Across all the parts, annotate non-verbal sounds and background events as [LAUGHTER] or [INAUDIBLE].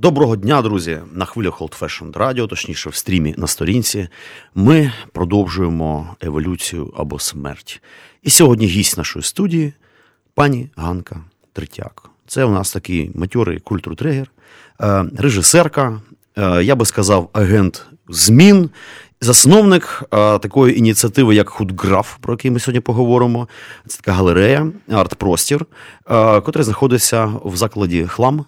Доброго дня, друзі! На хвилях Old Fashioned Radio, точніше в стрімі на сторінці. Ми продовжуємо еволюцію або смерть. І сьогодні гість нашої студії пані Ганка Третяк. Це у нас такий матьорий культуртрегер, е, режисерка, е, я би сказав, агент змін, засновник е, такої ініціативи, як Худграф, про який ми сьогодні поговоримо. Це така галерея, арт-простір, котра знаходиться в закладі хлам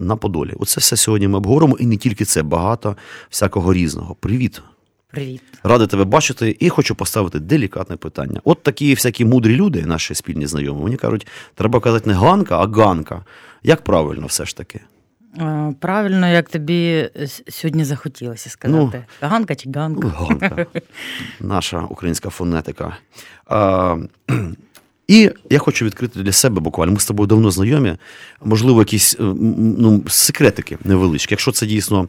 на Подолі. Оце все сьогодні ми обговоримо, і не тільки це, багато всякого різного. Привіт. Привіт. Радий тебе бачити і хочу поставити делікатне питання. От такі всякі мудрі люди, наші спільні знайомі, вони кажуть, треба казати не ганка, а ганка. Як правильно все ж таки? Правильно, як тобі сьогодні захотілося сказати. Ну, ганка чи ганка? Ну, ганка. [LAUGHS] Наша українська фонетика. А, і я хочу відкрити для себе буквально. Ми з тобою давно знайомі. Можливо, якісь е, ну, секретики невеличкі. Якщо це дійсно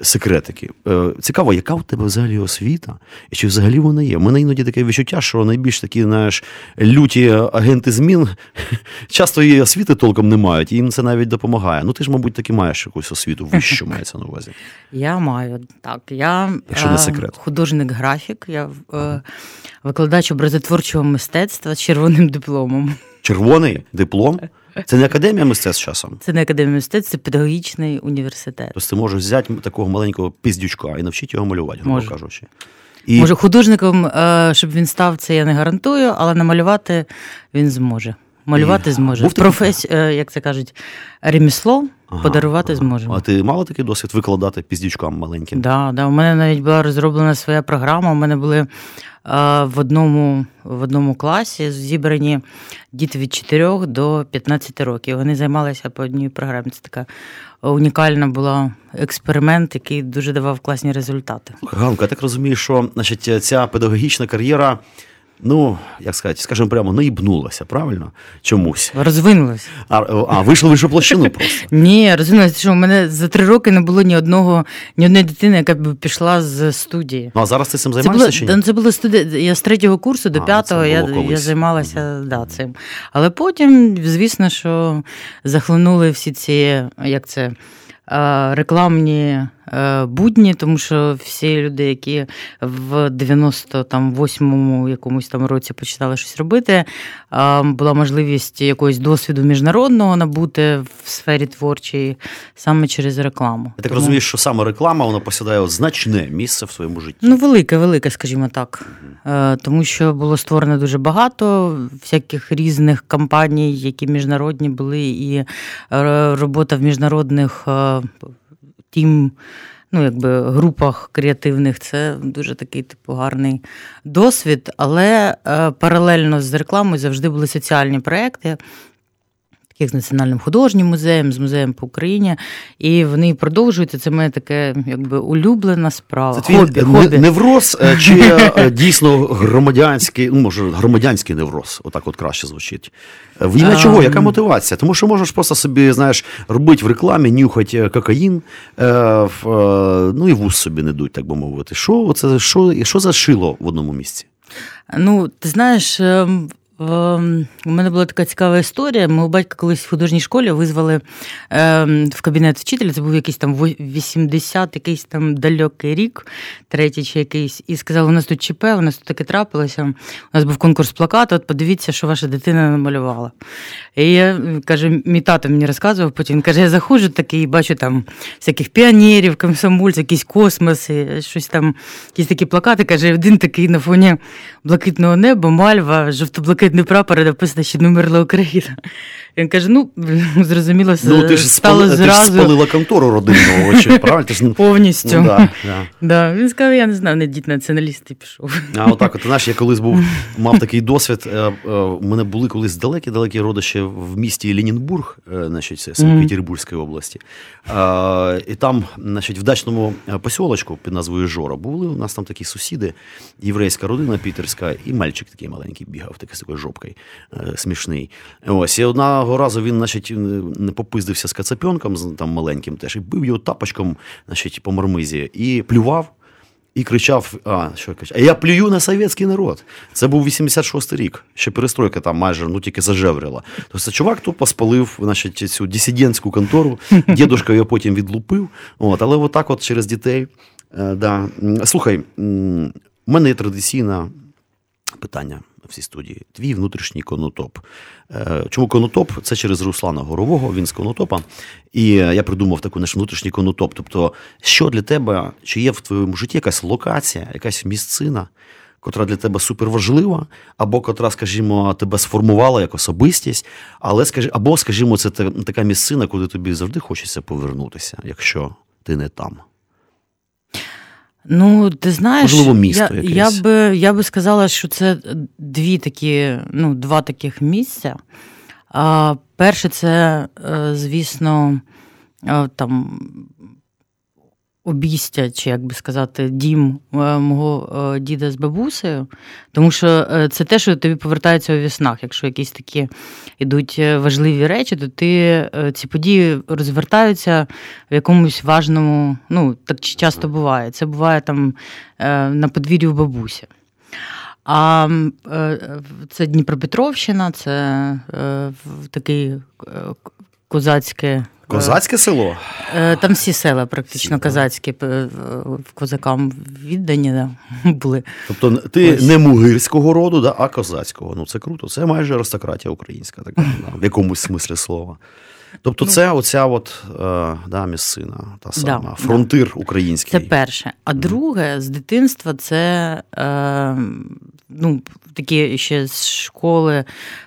секретики. Е, цікаво, яка у тебе взагалі освіта? І чи взагалі вона є? У мене іноді таке відчуття, що найбільш такі, знаєш, люті агенти змін [LAUGHS] часто її освіти толком не мають, і їм це навіть допомагає. Ну ти ж, мабуть, таки маєш якусь освіту, вищу [LAUGHS] мається на увазі. Я маю так. Я Якщо не е, секрет. художник-графік, я ага. викладач образотворчого мистецтва з червоним дипломом. Червоний диплом? Це не академія мистецтв часом? Це не академія мистецтв, це педагогічний університет. Тобто ти можеш взяти такого маленького піздючка і навчити його малювати, грубо кажучи. І... Може, художником, е, щоб він став, це я не гарантую, але намалювати він зможе. Малювати і... зможе. Професія, е, як це кажуть, ремісло ага, подарувати ага. зможемо. А ти мала такий досвід викладати піздючкам маленьким? Да, да. у мене навіть була розроблена своя програма. У мене були в одному в одному класі зібрані діти від 4 до 15 років. Вони займалися по одній програмі. Це така унікальна була експеримент, який дуже давав класні результати. Ганка, я так розумію, що значить, ця педагогічна кар'єра ну, як сказати, скажімо прямо, наїбнулася, правильно? Чомусь. Розвинулася. А а вийшло в іншу площину просто. [LAUGHS] Ні, розвинулася, що у мене за три роки не було ні одного, ні одної дитини, яка б пішла з студії. Ну, а зараз ти цим займаєшся? Чи ні? Це було студія. Я з третього курсу до п'ятого я я займалася да, цим. Але потім, звісно, що захлинули всі ці, як це, рекламні. Е, будні, тому що всі люди, які в 98-му якомусь там році починали щось робити, е, була можливість якогось досвіду міжнародного набути в сфері творчої саме через рекламу. Я так тому... розумію, що саме реклама вона посідає значне місце в своєму житті. Ну, велике, велике, скажімо так. Угу. Тому що було створено дуже багато всяких різних кампаній, які міжнародні були, і робота в міжнародних тім, ну, якби групах креативних це дуже такий типу гарний досвід. Але е, паралельно з рекламою завжди були соціальні проекти як з Національним художнім музеєм, з музеєм по Україні, і вони продовжують. Це моє таке якби улюблена справа. Це твій хобі, хобі. невроз е, [LAUGHS] чи е, дійсно громадянський, ну може громадянський невроз, отак от краще звучить. В ім'я чого? Яка мотивація? Тому що можеш просто собі, знаєш, робити в рекламі, нюхати е, кокаїн, ну і вуз собі не дуть, так би мовити. Що це що, що за шило в одному місці? Ну, ти знаєш, ем, Ем, у мене була така цікава історія. У батька колись в художній школі визвали ем, в кабінет вчителя. Це був якийсь там 80, якийсь там далекий рік, третій чи якийсь, і сказали, у нас тут ЧП, у нас тут таке трапилося. У нас був конкурс плакату, от подивіться, що ваша дитина намалювала. І я каже, мій тато мені розказував, потім він каже, я заходжу такий, бачу там всяких піонерів, комсомольців, якісь космоси, щось там, якісь такі плакати. Каже, один такий на фоні блакитного неба, мальва, жовто-блакитний прапор, і написано, що не Україна. Він каже: ну, [LAUGHS] зрозуміло, Ну, ти ж стало спали, зразу ти ж спалила контору родинного, очі, правильно? Ти ж, ну, повністю. да, [LAUGHS] да. Да. Він сказав, я не знаю, не дід націоналіст і пішов. А отак, от, знаєш, я колись був, [LAUGHS] мав такий досвід. е, е, У мене були колись далекі-далекі родичі в місті Ленінбург, е, значить, це Санкт-Петербурзької області. Е, І там, значить, в дачному е, посілочку під назвою Жора були у нас там такі сусіди, єврейська родина пітерська, і мальчик такий маленький бігав, такий з такою жопкою, е, смішний. Ось, і одного разу він, значить, не попиздився з кацапьонком, там маленьким теж, і бив його тапочком, значить, по мармизі, і плював. І кричав: а, що я кричав? А я плюю на совєтський народ. Це був 86-й рік. Ще перестройка там майже ну тільки зажеврила. Тобто чувак тупо спалив значить, цю дисидентську контору. Дідушка його потім відлупив. От, але отак, от через дітей. Е, да. Слухай, у мене є традиційна питання в цій студії. Твій внутрішній конотоп. Е, Чому конотоп? Це через Руслана Горового, він з конотопа. І е, я придумав таку наш внутрішній конотоп. Тобто, що для тебе, чи є в твоєму житті якась локація, якась місцина, котра для тебе суперважлива, або котра, скажімо, тебе сформувала як особистість, але скажі, або, скажімо, це та- така місцина, куди тобі завжди хочеться повернутися, якщо ти не там. Ну, ти знаєш, Можливо, місто я, якесь. я, би, я би сказала, що це дві такі, ну, два таких місця. А, перше, це, е, звісно, е, там обійстя, чи як би сказати, дім е, мого е, діда з бабусею, тому що е, це те, що тобі повертається у віснах. Якщо якісь такі йдуть важливі речі, то ти ці події розвертаються в якомусь важному, ну так часто буває. Це буває там на подвір'ї у бабусі. А це Дніпропетровщина, це такий козацьке. Е, Козацьке село? Е, Там всі села практично Всі, козацькі е, козакам віддані да, [LAUGHS] були. Тобто ти Ось. не мугирського роду, да, а козацького. Ну це круто. Це майже аристократія українська, така, [LAUGHS] да, в якомусь смислі слова. Тобто, це оця от, е, да, місцина, та сама, да. фронтир український. Це перше. А друге, з дитинства це е, ну, такі ще з школи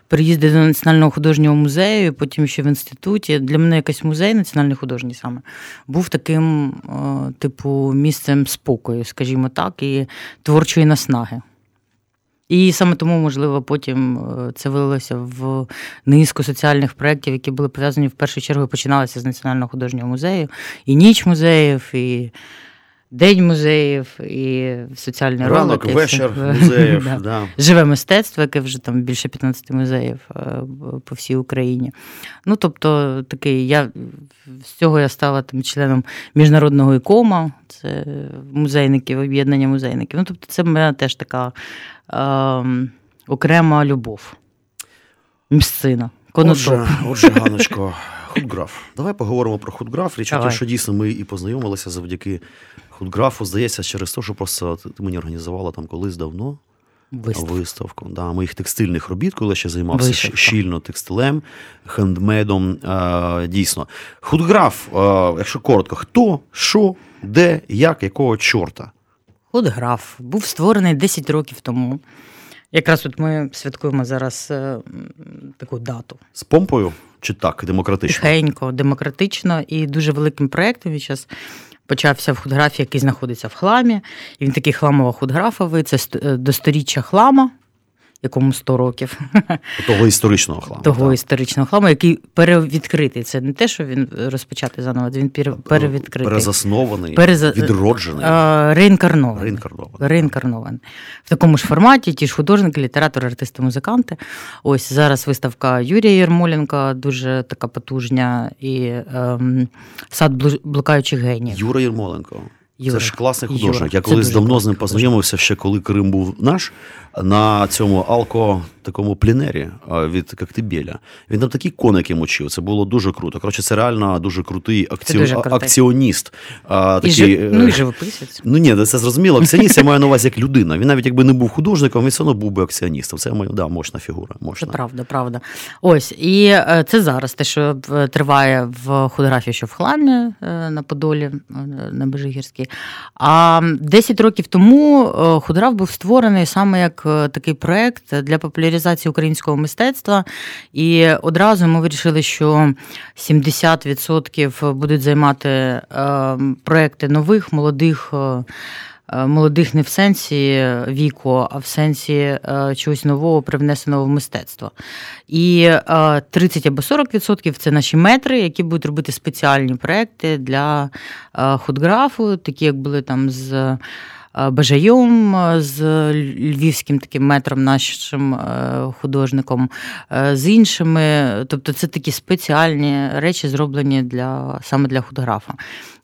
переїзди до Національного художнього музею, потім ще в інституті. Для мене якийсь музей національний художній саме був таким, е, типу, місцем спокою, скажімо так, і творчої наснаги. І саме тому, можливо, потім е, це вилилося в низку соціальних проєктів, які були пов'язані в першу чергу, починалися з Національного художнього музею, і ніч музеїв, і день музеїв, і соціальний Ранок, ролик. вечір все. музеїв. [LAUGHS] Да. да. Живе мистецтво, яке вже там більше 15 музеїв е, по всій Україні. Ну, тобто, такий, я з цього я стала там членом міжнародного ікома, це музейників, об'єднання музейників. Ну, тобто, це мене теж така е, окрема любов. Місцина. Конотоп. Отже, отже, Ганочко, худграф. Давай поговоримо про худграф. Річ у тім, що дійсно ми і познайомилися завдяки худграфу. Здається, через те, що просто ти мені організувала там колись давно Виставка. виставку да, моїх текстильних робіт, коли я ще займався Вишивка. щільно текстилем, хендмедом. Е, дійсно. Худграф, е, якщо коротко, хто, що, де, як, якого чорта? Худграф був створений 10 років тому. Якраз от ми святкуємо зараз е, таку дату. З помпою чи так, демократично? Тихенько, демократично і дуже великим проєктом. Він зараз почався в худграфі, який знаходиться в хламі. І він такий хламово-худграфовий. Це ст- е, хлама, якому 100 років. [LAUGHS] Того історичного хламу. того так. історичного хламу, який перевідкритий. Це не те, що він розпочатий заново, він перевідкритий. Перезаснований, Переза- відроджений, Е, Реінкарнований. реінкарнований. Реінкарнований. В такому ж форматі, ті ж художники, літератори, артисти, музиканти. Ось зараз виставка Юрія Єрмоленка, дуже така потужня, і ем, сад блукаючих генів. Юра Єрмоленко. Юра. Це ж класний Юра. художник. Я колись давно з ним познайомився, ще коли Крим був наш, на цьому алко такому плінері від Коктебеля. Він там такі коники мочив. Це було дуже круто. Коротше, це реально дуже крутий акці... дуже акціоніст. А, І, такий, жи... ну, е, і живописець. Ну ні, це зрозуміло. Акціоніст я маю на увазі як людина. Він навіть якби не був художником, він все одно був би акціоністом. Це моя да, мощна фігура. Це правда, правда. Ось, і е, це зараз те, що е, триває в худографії, що в хламі е, на Подолі, е, на Бежигірській. А 10 років тому худрав був створений саме як такий проект для популяризації українського мистецтва. І одразу ми вирішили, що 70% будуть займати проекти нових, молодих. Е, молодих не в сенсі віку, а в сенсі е, чогось нового привнесеного в мистецтво. І 30 е, або 40% це наші метри, які будуть робити спеціальні проекти для худграфу, такі як були там з. Бажайом з львівським таким метром, нашим художником, з іншими. Тобто це такі спеціальні речі, зроблені для саме для худографа.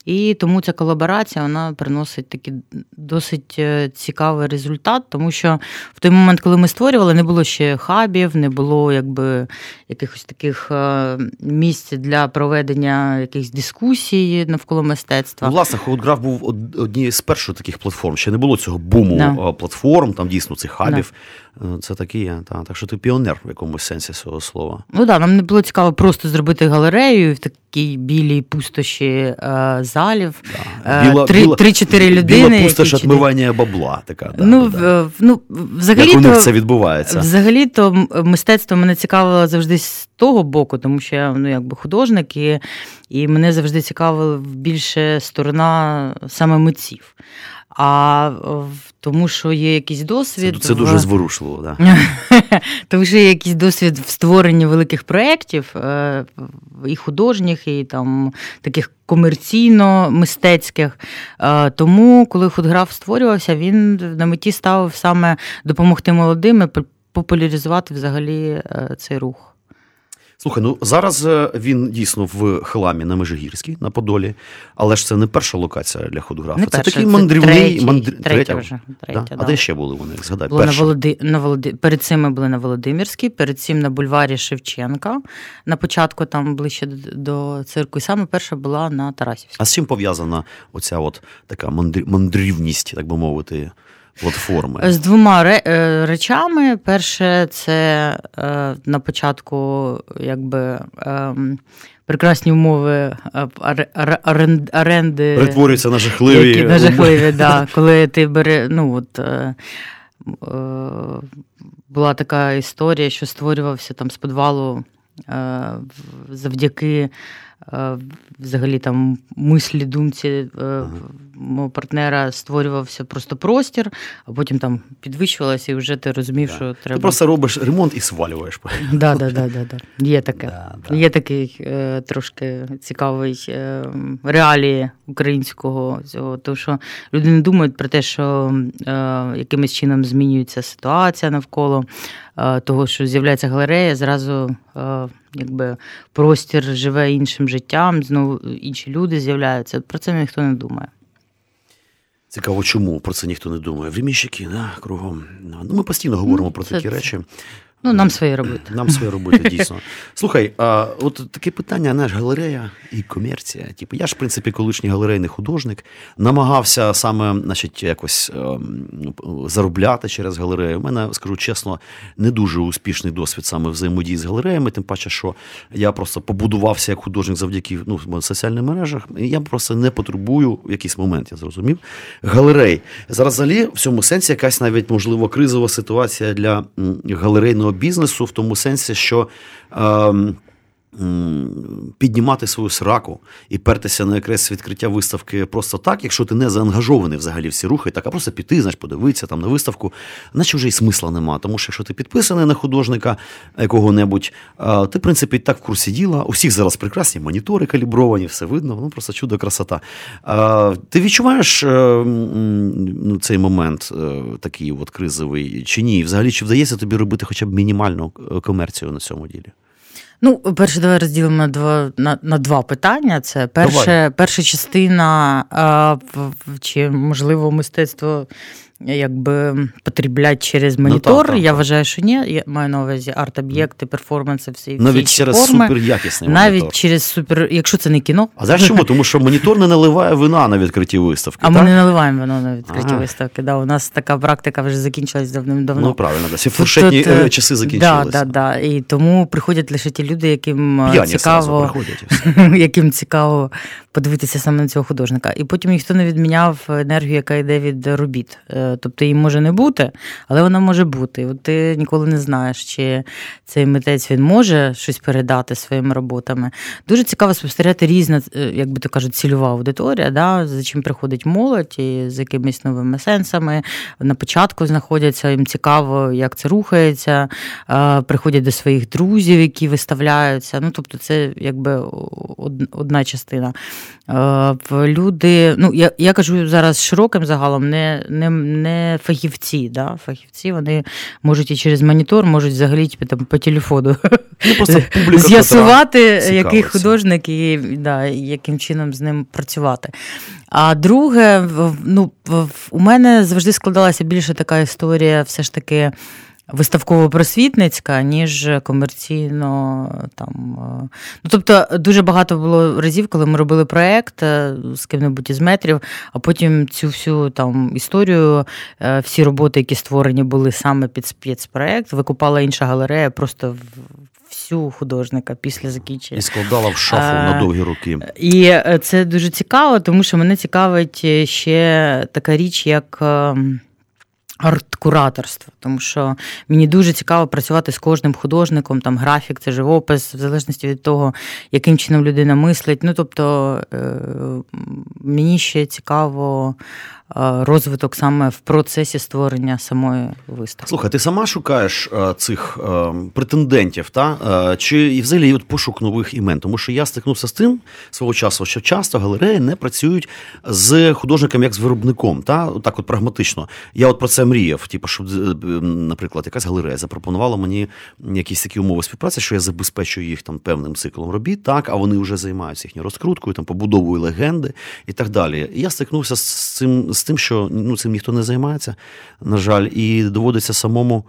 І тому ця колаборація вона приносить такий досить е, цікавий результат, тому що в той момент, коли ми створювали, не було ще хабів, не було якби якихось таких е, місць для проведення якихось дискусій навколо мистецтва. Ну, Власне, Хоутграф був однією з перших таких платформ. Ще не було цього буму да. платформ, там дійсно цих хабів. Да. Е, це такі, та, так що ти піонер в якомусь сенсі цього слова. Ну так, да, нам не було цікаво просто зробити галерею в такій білій пустоші е, залів. Да. Три-чотири людини. Біла пустош відмивання бабла. така. Да, ну, да. ну, взагалі Як у них це відбувається? Взагалі-то мистецтво мене цікавило завжди з того боку, тому що я ну, якби художник, і, і мене завжди цікавила більше сторона саме митців а тому, що є якийсь досвід. Це, це дуже в... зворушливо, да. [LAUGHS] тому що є якийсь досвід в створенні великих проєктів, е, і художніх, і там таких комерційно-мистецьких. Е, тому, коли худграф створювався, він на меті ставив саме допомогти молодим і популяризувати взагалі е, цей рух. Слухай, ну зараз е, він дійсно в хламі на Межигірській, на Подолі, але ж це не перша локація для худографа. Не це перша, такий мандрівний третій, мандр... третя, третя вже. Третя, да? Да. А де ще були вони? Згадай, Було перша. на Володи... на Володи... Перед цим ми були на Володимирській, перед цим на бульварі Шевченка. На початку там ближче до цирку. І саме перша була на Тарасівській. А з чим пов'язана оця от така мандрівність, так би мовити? Платформи? З двома е, речами. Перше, це е, на початку якби. Ем, прекрасні умови е, оренди. Перетворюються на жахливі. Які, на жахливі, да. [LAUGHS] Коли ти бере, ну от була така історія, що створювався там з підвалу завдяки взагалі там мислі, думці мого партнера створювався просто простір, а потім там підвищувалося, і вже ти розумів, да. що треба. Ти просто робиш ремонт і свалюєш. [LAUGHS] Да, да, да, да, да. Є таке. Да, да. Є такий е, трошки цікавий е, реалії українського цього. Тому що люди не думають про те, що е, якимось чином змінюється ситуація навколо е, того, що з'являється галерея, зразу. Е, Якби простір живе іншим життям, знову інші люди з'являються. Про це ніхто не думає. Цікаво, чому про це ніхто не думає. Времіщики, да, кругом. Ну, Ми постійно говоримо ну, про такі це... речі. Ну, нам своє робити. Нам своє робити, [LAUGHS] дійсно. Слухай, а от таке питання, знаєш, галерея і комерція. Типу, я ж, в принципі, колишній галерейний художник, намагався саме, значить, якось ем, заробляти через галерею. У мене, скажу чесно, не дуже успішний досвід саме взаємодії з галереями, тим паче, що я просто побудувався як художник завдяки ну, соціальних мережах. І я просто не потребую в якийсь момент, я зрозумів. Галерей. Зараз взагалі в цьому сенсі якась навіть можливо кризова ситуація для галерейного бізнесу в тому сенсі, що. Е, Піднімати свою сраку і пертися на якесь відкриття виставки просто так, якщо ти не заангажований взагалі всі рухи, так а просто піти, знаєш, подивитися там на виставку, наче вже й смисла нема. Тому що якщо ти підписаний на художника якого-небудь, ти, в принципі, так в курсі діла. Усіх зараз прекрасні монітори калібровані, все видно, ну просто чудо красота. Ти відчуваєш е, ну, цей момент е, такий от кризовий чи ні? Взагалі, чи вдається тобі робити хоча б мінімальну е, комерцію на цьому ділі? Ну, перше, давай розділимо на два на, на два питання. Це перше, перша частина, а, чи можливо мистецтво якби потреблять через монітор. так, так, я так. вважаю, що ні. Я маю на увазі арт-об'єкти, перформанси, всі всі Навіть ці через форми. суперякісний Навіть монітор. через супер, якщо це не кіно. А знаєш чому? Тому що монітор не наливає вина на відкритій виставки. А ми не наливаємо воно на відкриті Ага. виставки. Да, у нас така практика вже закінчилась давним-давно. Ну правильно, да. всі фуршетні Тут, е, е, часи закінчилися. Да, да, да. І тому приходять лише ті люди, яким е, П'яні цікаво, приходять. [LAUGHS] яким цікаво подивитися саме на цього художника. І потім ніхто не відміняв енергію, яка йде від робіт. Тобто її може не бути, але вона може бути. От ти ніколи не знаєш, чи цей митець він може щось передати своїми роботами. Дуже цікаво спостерігати різна, е, як би то кажуть, цільова аудиторія, да, за чим приходить молодь і з якимись новими сенсами. На початку знаходяться, їм цікаво, як це рухається, е, приходять до своїх друзів, які виставляються. Ну, тобто, це якби одна частина. Е, Люди, ну я, я кажу зараз широким загалом, не, не, не фахівці. Да? Фахівці вони можуть і через монітор, можуть взагалі типу, там, по телефону Ну, просто публіка, з'ясувати, який художник і да, яким чином з ним працювати. А друге, ну, у мене завжди складалася більше така історія, все ж таки. Виставково-просвітницька, ніж комерційно там. е, Ну, тобто, дуже багато було разів, коли ми робили проєкт е, з ким-небудь із метрів, а потім цю всю там історію, е, всі роботи, які створені були саме під спецпроєкт, викупала інша галерея просто в- всю художника після закінчення. І складала в шафу А, на довгі роки. І це дуже цікаво, тому що мене цікавить ще така річ, як. Арт-кураторство, тому що мені дуже цікаво працювати з кожним художником, там графік, це живопис, в залежності від того, яким чином людина мислить. Ну тобто е, мені ще цікаво розвиток саме в процесі створення самої виставки. Слухай, ти сама шукаєш е, цих е, претендентів, та? Е, чи і взагалі от пошук нових імен? Тому що я стикнувся з тим свого часу, що часто галереї не працюють з художником як з виробником. Та? Так от прагматично. Я от про це мріяв. Типу, щоб, е, наприклад, якась галерея запропонувала мені якісь такі умови співпраці, що я забезпечую їх там певним циклом робіт, так, а вони вже займаються їхньою розкруткою, там, побудовою легенди і так далі. Я стикнувся з цим, з тим, що ну, цим ніхто не займається, на жаль, і доводиться самому.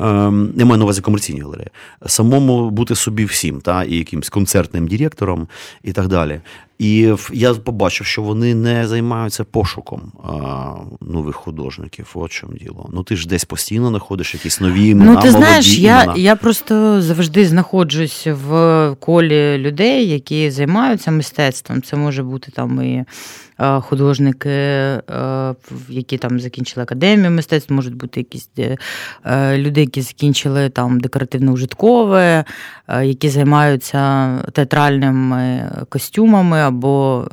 ем, Я маю на увазі комерційні галереї, самому бути собі всім, та, і якимсь концертним директором і так далі. І я побачив, що вони не займаються пошуком а, нових художників. От чому діло. Ну ти ж десь постійно знаходиш якісь нові імена, Ну, ти знаєш, молоді я, імена. я просто завжди знаходжусь в колі людей, які займаються мистецтвом. Це може бути там і художники, е, які там закінчили академію мистецтв, можуть бути якісь е, е, люди, які закінчили там декоративно-ужиткове, е, які займаються театральними костюмами або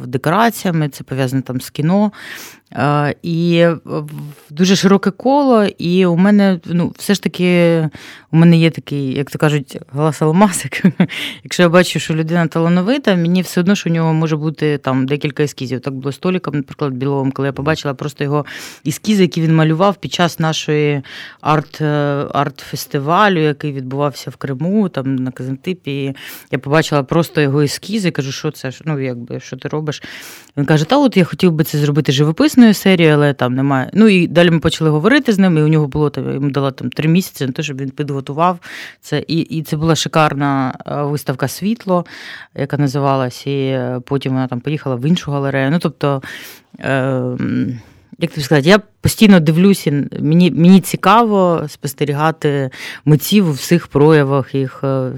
е, декораціями. Це пов'язано там з кіно. Е, І дуже широке коло, і у мене ну, все ж таки у мене є такий, як то кажуть, глас алмазик. [LAUGHS] Якщо я бачу, що людина талановита, мені все одно, що у нього може бути там декілька ескізів. Так було з Толіком, наприклад, Біловим, коли я побачила просто його ескізи, які він малював під час нашої арт, е, арт-фестивалю, який відбувався в Криму, там на Казантипі. Я побачила просто його ескізи, кажу, що це ну, якби, що ти робиш. Він каже: Та от я хотів би це зробити живописною серією, але там немає. Ну і далі ми почали говорити з ним, і у нього було там, йому дала там три місяці на те, щоб він підготував це. І, і це була шикарна е, виставка Світло, яка називалась, і е, потім вона там поїхала в іншу галерею. Ну, тобто. Е, як тобі сказати, я постійно дивлюся, мені, мені цікаво спостерігати митців у всіх проявах їх е,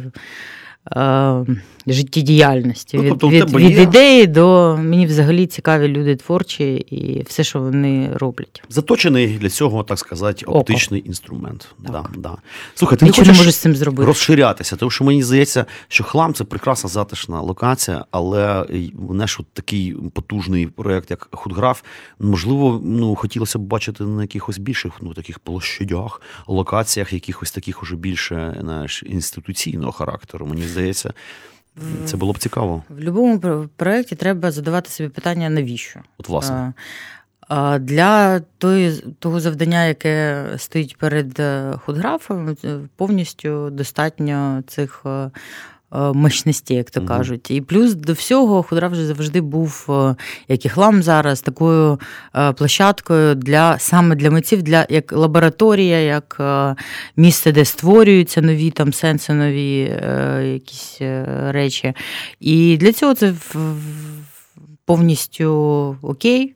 життєдіяльності. Ну, від, тобто у від, від ідеї до мені взагалі цікаві люди творчі і все, що вони роблять. Заточений для цього, так сказати, Око. оптичний інструмент. Так. Да, да. Слухай, ти Нічого не хочеш з цим зробити. розширятися, тому що мені здається, що хлам це прекрасна затишна локація, але ж от такий потужний проєкт, як худграф, можливо, ну хотілося б бачити на якихось більших ну таких площадях, локаціях, якихось таких уже більше знаєш, інституційного характеру. Мені здається, це було б цікаво. В будь-якому проєкті треба задавати собі питання, навіщо? От власне. Для того завдання, яке стоїть перед е, худграфом, повністю достатньо цих е, мощності, як то угу. кажуть. І плюс до всього худра вже завжди був, як і хлам зараз, такою площадкою для саме для митців, для як лабораторія, як місце, де створюються нові там сенси, нові якісь речі. І для цього це повністю окей.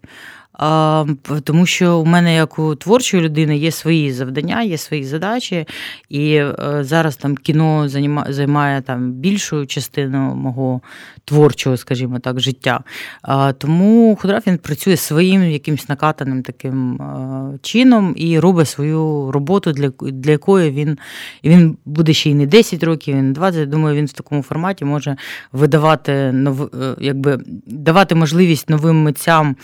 Тому що у мене, як у творчої людини, є свої завдання, є свої задачі, і е, зараз там кіно займає там більшу частину мого творчого, скажімо так, життя. Тому Худраф він працює своїм якимось накатаним таким е, чином і робить свою роботу, для для якої він і він буде ще й не 10 років, він 20. Думаю, він в такому форматі може видавати нов, е, якби давати можливість новим митцям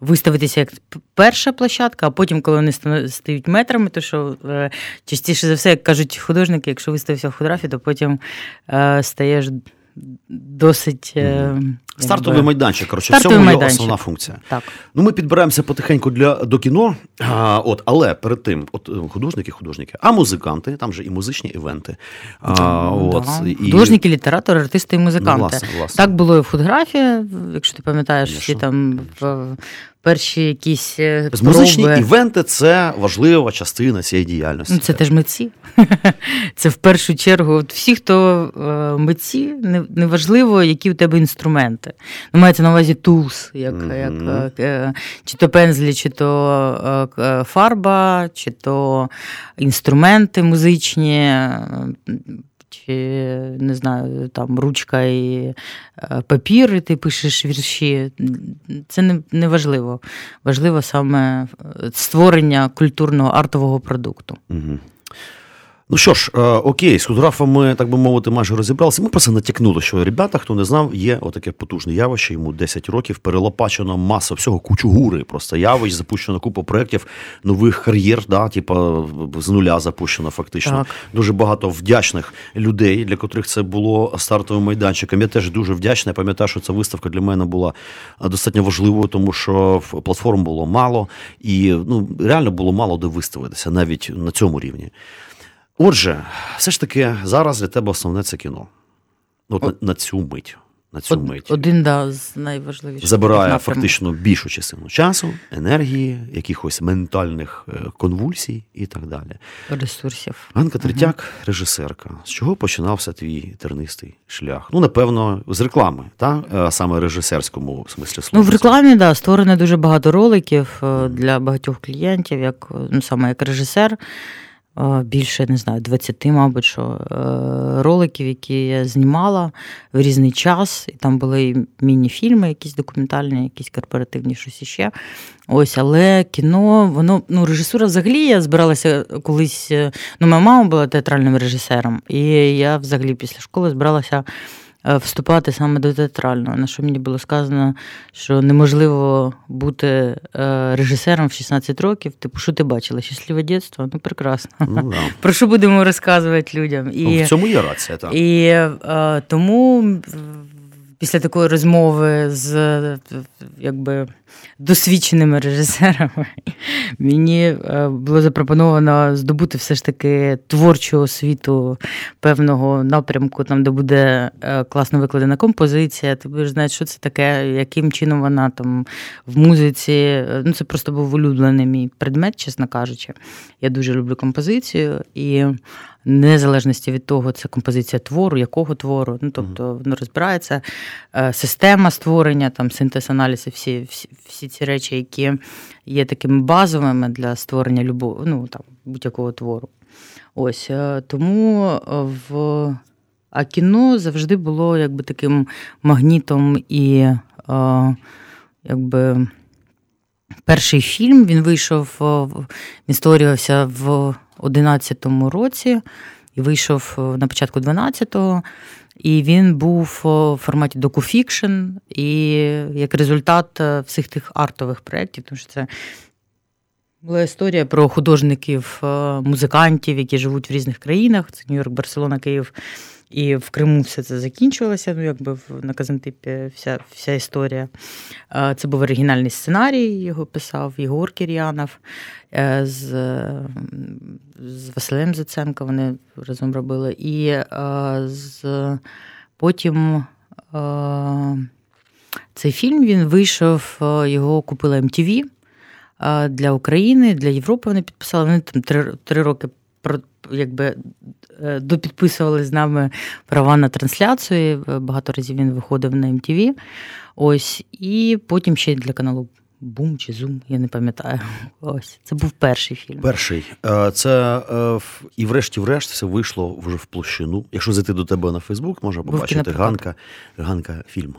виставитися як перша площадка, а потім, коли вони стають метрами, то що е, частіше за все, як кажуть художники, якщо виставився в фотографії, то потім е, стаєш досить. Mm-hmm. Стартовий майданчик, коротше, в цьому є основна функція. Так. Ну, Ми підбираємося потихеньку для, до кіно, а, от, але перед тим, от е, художники, художники, а музиканти, там же і музичні івенти. А, от, і... Художники, літератори, артисти і музиканти. Ну, власне, власне. Так було і в фотографії, якщо ти пам'ятаєш, всі там в перші якісь е, спроби. Музичні івенти це важлива частина цієї діяльності. Ну, Це теж митці. [LAUGHS] Це в першу чергу от всі, хто е, митці, неважливо, які у тебе інструменти. Ну, Мається на увазі тулс, як, mm-hmm. як е, чи то пензлі, чи то фарба, чи то інструменти музичні чи не знаю, там ручка і е, папір, і ти пишеш вірші. Це не, не важливо. Важливо саме е, створення культурного артового продукту. Угу. Ну що ж, е, окей, з фотографами, так би мовити, майже розібралися. Ми просто натякнули, що ребята, хто не знав, є отаке потужне явище, йому 10 років, перелопачено маса всього, кучу гури. Просто явищ, запущено купу проєктів, нових кар'єр, да, типу, з нуля запущено фактично. Так. Дуже багато вдячних людей, для котрих це було стартовим майданчиком. Я теж дуже вдячний. Я пам'ятаю, що ця виставка для мене була достатньо важливою, тому що платформ було мало, і ну, реально було мало де виставитися навіть на цьому рівні. Отже, все ж таки, зараз для тебе основне це кіно. От на, на цю мить. На цю Од, мить. Один да, з найважливіших. Забирає напрямок. фактично більшу частину часу, енергії, якихось ментальних е, конвульсій і так далі. Ресурсів. Анка Третяк, угу. режисерка. З чого починався твій тернистий шлях? Ну, напевно, з реклами, та? Е, саме режисерському смислі слова. Ну, в рекламі, да, створено дуже багато роликів е, для багатьох клієнтів, як ну, саме як режисер більше не знаю, 20, мабуть, що е, роликів, які я знімала в різний час. І там були і міні-фільми, якісь документальні, якісь корпоративні, щось іще. Ось, але кіно, воно ну, режисура взагалі я збиралася колись. Е, ну, моя мама була театральним режисером, і я взагалі після школи збиралася. Е, вступати саме до театрального, на що мені було сказано, що неможливо бути е, режисером в 16 років. Типу, що ти бачила? Щасливе дитинство? Ну, прекрасно. Ну, да. [LAUGHS] Про що будемо розказувати людям? І, ну, В цьому є рація, так. І е, тому після такої розмови з якби досвідченими режисерами мені е, було запропоновано здобути все ж таки творчу освіту певного напрямку, там де буде е, класно викладена композиція. Ти будеш знати, що це таке, яким чином вона там в музиці. Ну це просто був улюблений мій предмет, чесно кажучи. Я дуже люблю композицію і незалежності від того, це композиція твору, якого твору. Ну тобто воно розбирається е, система створення, там синтез аналіз і всі, всі, всі ці речі, які є такими базовими для створення любого, ну там будь-якого твору. Ось е, тому е, в а кіно завжди було якби таким магнітом і якби. Перший фільм він вийшов, він створювався в 11-му році і вийшов е, на початку 12-го. І він був в форматі докуфікшн, і як результат е, всіх тих артових проєктів, тому що це була історія про художників, е, музикантів, які живуть в різних країнах. Це Нью-Йорк, Барселона, Київ. І в Криму все це закінчилося. Ну, якби на Казантипі вся вся історія. Це був оригінальний сценарій, його писав Єгор Кір'янов е, з з Василем Заценко. Вони разом робили. І з Потім е, цей фільм він вийшов, е, його купила MTV е, для України, для Європи вони підписали. Вони там три, три роки якби, е, допідписували з нами права на трансляцію. Е, Багато разів він виходив на MTV. Ось, і потім ще для каналу Бум чи Зум, я не пам'ятаю. [LAUGHS] Ось, це був перший фільм. Перший. Е, Це і врешті-врешт все вийшло вже в площину. Якщо зайти до тебе на Фейсбук, можна побачити. Ганка, Ганка фільм.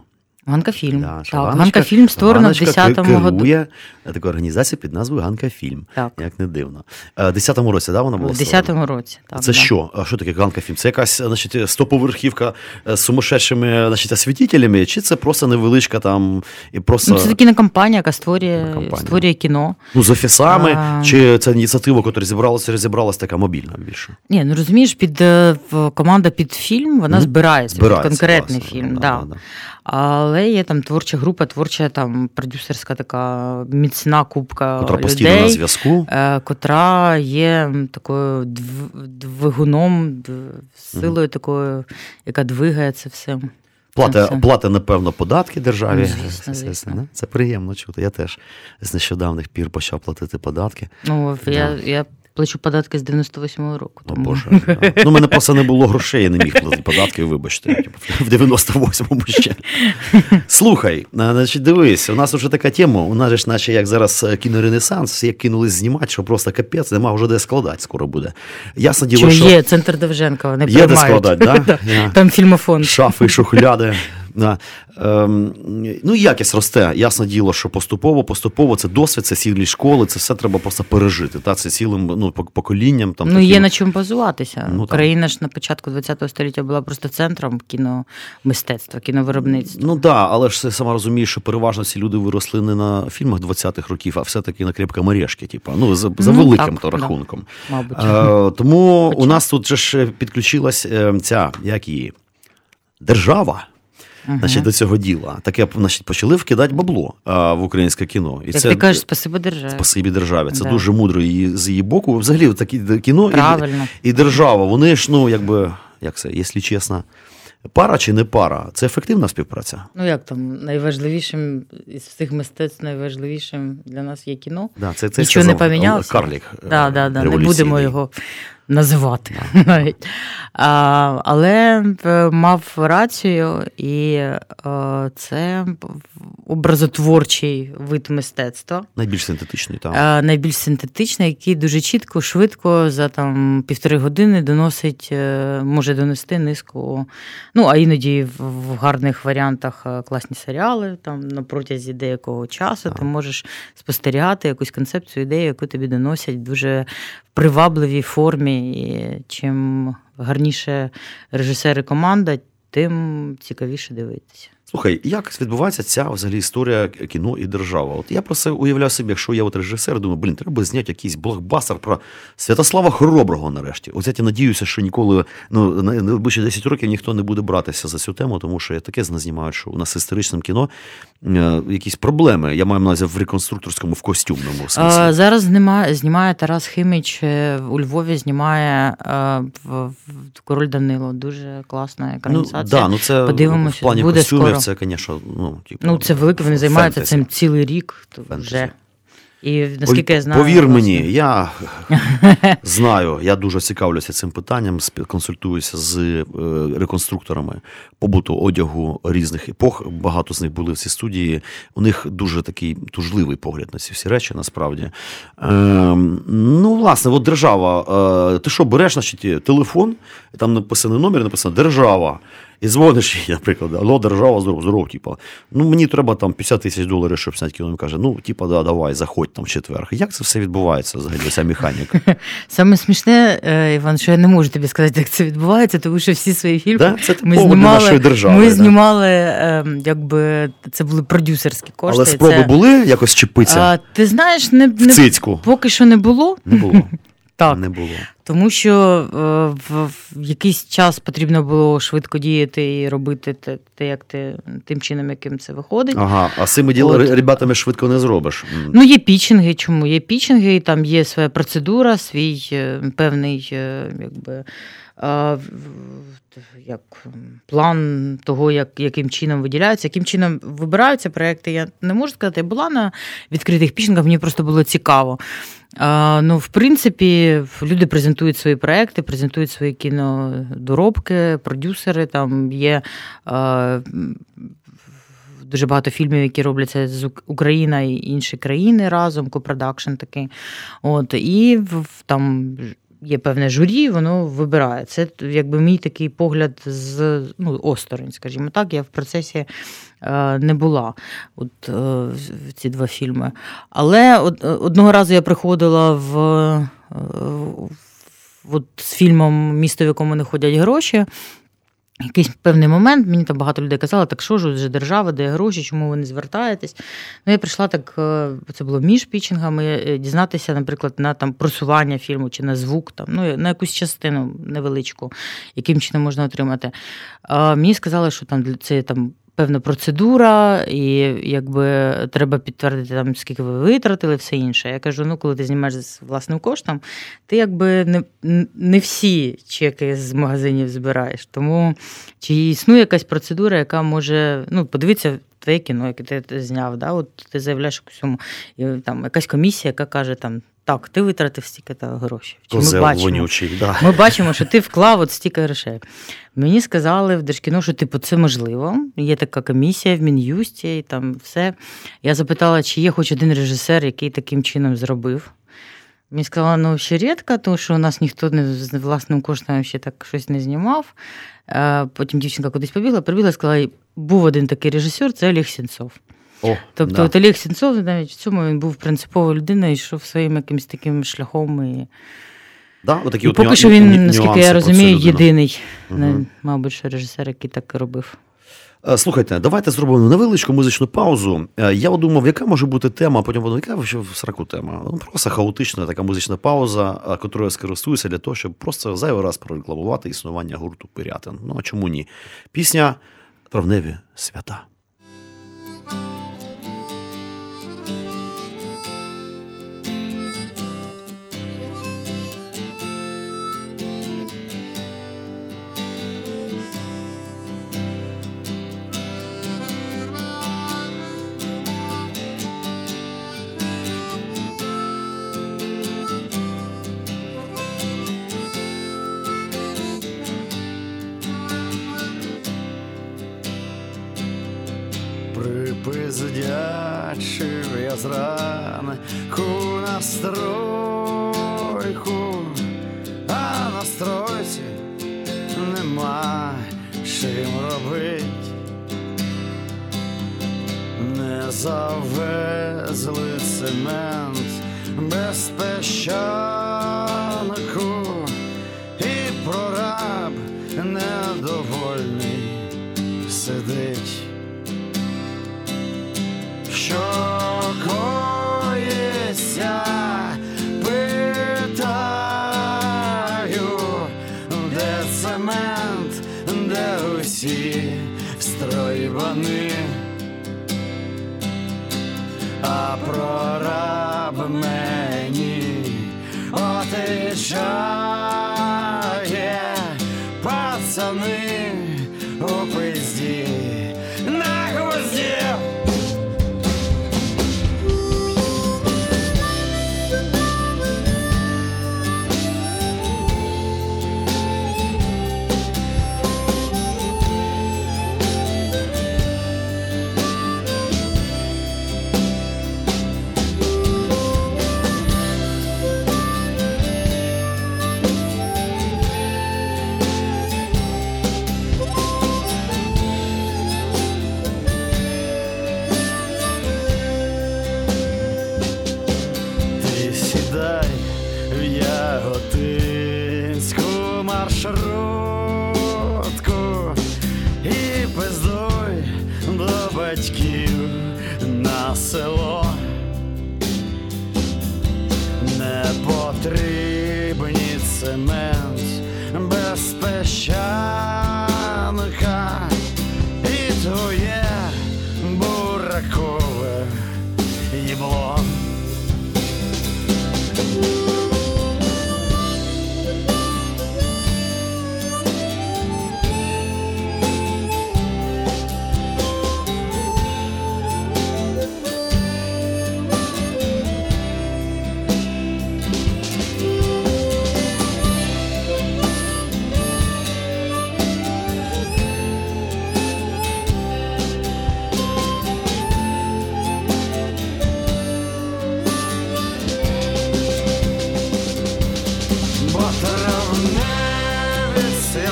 Ганка фільм. Да, так, що Ганка створена в 10-му году. керує таку організацію під назвою Ганка Фільм. Так. Як не дивно. Е, В 10-му році, да, вона була В створена? 10-му році. Так, Це да. що? А що таке Ганка Фільм? Це якась значить, стоповерхівка з сумасшедшими значить, освітителями, чи це просто невеличка там і просто Ну, це кінокомпанія, яка створює, Кінокомпанія. створює кіно. ну, з офісами, А. чи це ініціатива, яка зібралася, розібралася така мобільна більше? Ні, ну розумієш, під е, команда під фільм вона Мгм. збирається, Збирається, під конкретний власне, фільм. да, да. Але є там творча група, творча там продюсерська така міцна кубка Котра постійно на зв'язку. е, котра є такою двигуном, силою такою, яка двигає це все. Плата, Це- напевно, податки державі. Ну, звісно, звісно. Це приємно чути. Я теж з нещодавних пір почав платити податки. Ну, я, Да. я плачу податки з 98-го року. О Боже. да. [LAUGHS] Ну, у мене просто не було грошей, я не міг платити податки, вибачте. Типу, В 98-му ще. Слухай, значить, дивись, у нас вже така тема. У нас ж наче як зараз е, кіноренесанс, всі як кинулись знімати, що просто капець, нема вже де складати скоро буде. Ясне діло, Що є центр Довженка, вони Є де складати, да? [LAUGHS] Там фільмофон. шафи, шухляди. Да. Ем, ну, якість росте. Ясне діло, що поступово, поступово це досвід, це цілі школи, це все треба просто пережити. Та? Це цілим ну, поколінням. Там, ну, таким- є на чому базуватися. Ну. Україна ж на початку ХХ століття була просто центром кіномистецтва, кіновиробництва. Ну так, да, але ж ти сама розумієш, що переважно ці люди виросли не на фільмах 20-х років, а все-таки на крепкому орешки, типу, ну, за, за Ну, великим так, то да. рахунком. Мабуть. Е, тому Хоча. у нас тут же ж підключилась е, ця як її, держава. Мгм. Значить, до цього діла. Таке значить, почали вкидати бабло а, в українське кіно. І Як ти кажеш, спасибо державі. спасибі державі. Це Да. дуже мудро її, з її боку. Взагалі, такі кіно і, Правильно. і держава, вони ж, ну, якби, як це, якщо чесно, пара чи не пара, це ефективна співпраця. Ну як там, найважливішим із всіх мистецтв, найважливішим для нас є кіно. Да, це, це Нічого не сказав помінялося? Карлік. Да, да, да, не будемо його називати навіть. А, але е, мав рацію, і е, це образотворчий вид мистецтва. Найбільш синтетичний, так. Е, Найбільш синтетичний, який дуже чітко, швидко за там півтори години доносить, може донести низку. Ну, а іноді в, в гарних варіантах класні серіали. Там на протязі деякого часу Так. ти можеш спостерігати якусь концепцію, ідею, яку тобі доносять в дуже привабливій формі. І чим гарніше режисери команда, тим цікавіше дивитися. Слухай, як відбувається ця взагалі історія кіно і держава? От я просто уявляю собі, якщо я от режисер, думаю, блін, треба зняти якийсь блокбастер про Святослава Хороброго нарешті. От я надіюся, що ніколи ну на найближчі 10 років ніхто не буде братися за цю тему, тому що я таке знімають, що у нас історичним кіно е, якісь проблеми. Я маю на увазі в реконструкторському, в костюмному сенсі. А, зараз знімає, знімає Тарас Химіч е, у Львові, знімає е, в, в Король Данило. Дуже класна Ну, да, ну це Подивимося, в плані буде костюмів, скоро. Це, звісно, ну, типу, Ну, це велике, вони займаються фентезі. цим цілий рік. То Фентезі. вже. І наскільки я знаю, Повір власне, мені, я [LAUGHS] знаю, я дуже цікавлюся цим питанням, консультуюся з е, реконструкторами побуту одягу різних епох. Багато з них були в цій студії. У них дуже такий тужливий погляд на ці всі речі, насправді. Ем, ну, власне, от держава. Е, ти що, береш, значить, телефон, там написаний номер, написано Держава. І дзвониш, [LAUGHS] їй, наприклад, алло, держава, здоров, здоров, типа. Ну, мені треба там 50 тисяч доларів, щоб зняти кіно. Він каже, ну, типа, да, давай, заходь там в четвер. Як це все відбувається взагалі, ця механіка? [LAUGHS] Саме смішне, е, Іван, що я не можу тобі сказати, як це відбувається, тому що всі свої фільми Да? Це ми знімали. нашої держави. ми да? знімали, е, якби це були продюсерські кошти. Але спроби це... були якось чіпитися А, ти знаєш, не, в цицьку? поки що не було. Не було. Так. Не було. Тому що е, в, якийсь час потрібно було швидко діяти і робити те, те як ти тим чином, яким це виходить. Ага, а з цими діл... ребятами швидко не зробиш. Ну, є пічинги. Чому? Є пічинги, там є своя процедура, свій е, певний, е, якби як план того, як, яким чином виділяються, яким чином вибираються проекти. Я не можу сказати, я була на відкритих пічингах, мені просто було цікаво. Ну, в принципі, люди презентують свої проекти, презентують свої кінодоробки, продюсери. Там є дуже багато фільмів, які робляться з Україна і інші країни разом, копродакшн такий. От, І там є певне журі, воно вибирає. Це якби мій такий погляд з ну, осторонь, скажімо так. Я в процесі е, не була от, е, ці два фільми. Але од, одного разу я приходила в, е, в от, з фільмом Місто, в якому не ходять гроші якийсь певний момент мені там багато людей казали, так що ж вже держава де гроші, чому ви не звертаєтесь? Ну, я прийшла так, е, це було між пічингами, е, дізнатися, наприклад, на там просування фільму чи на звук, там, ну, на якусь частину невеличку, яким чином можна отримати. А Мені сказали, що там це там певна процедура, і якби треба підтвердити, там, скільки ви витратили, все інше. Я кажу: ну, коли ти знімаєш з власним коштом, ти якби не не всі чеки з магазинів збираєш. Тому чи існує якась процедура, яка може ну, подивитися. Твоє кіно, яке ти зняв, да? От ти заявляєш і там якась комісія, яка каже, там так, ти витратив стільки грошей. Ми бачимо, вонючий, да. ми бачимо, що ти вклав от стільки грошей. Мені сказали в Держкіно, що типу, це можливо. Є така комісія в Мін'юсті, і там все. Я запитала, чи є хоч один режисер, який таким чином зробив. Мені сказала, ну ще рідко, тому що у нас ніхто не з власним коштом ще так щось не знімав. Потім дівчинка кудись побігла, прибігла і сказала, був один такий режисер, це Олег Сінцов. О, Тобто да. от Олег Сінцов навіть в цьому він був принциповою людиною, йшов своїм якимось таким шляхом. І... Да, отакі і от Поки ню... що він, наскільки я розумію, єдиний, угу. мабуть, що режисер, який так робив. Е, слухайте, давайте зробимо невеличку музичну паузу. Е, я думав, яка може бути тема, а потім яка в сраку тема. Ну, Просто хаотична така музична пауза, якою я скористуюся для того, щоб просто зайвий раз прорекламувати існування гурту Пирятин. Ну а чому ні? Пісня Травневі свята. Припиздячив я зранку на стройку, а на стройці нема чим робить, не завезли цемент без пещанку і прораб недовольний сидить що питаю, де цемент, де усі стройбани, а прораб мені отичає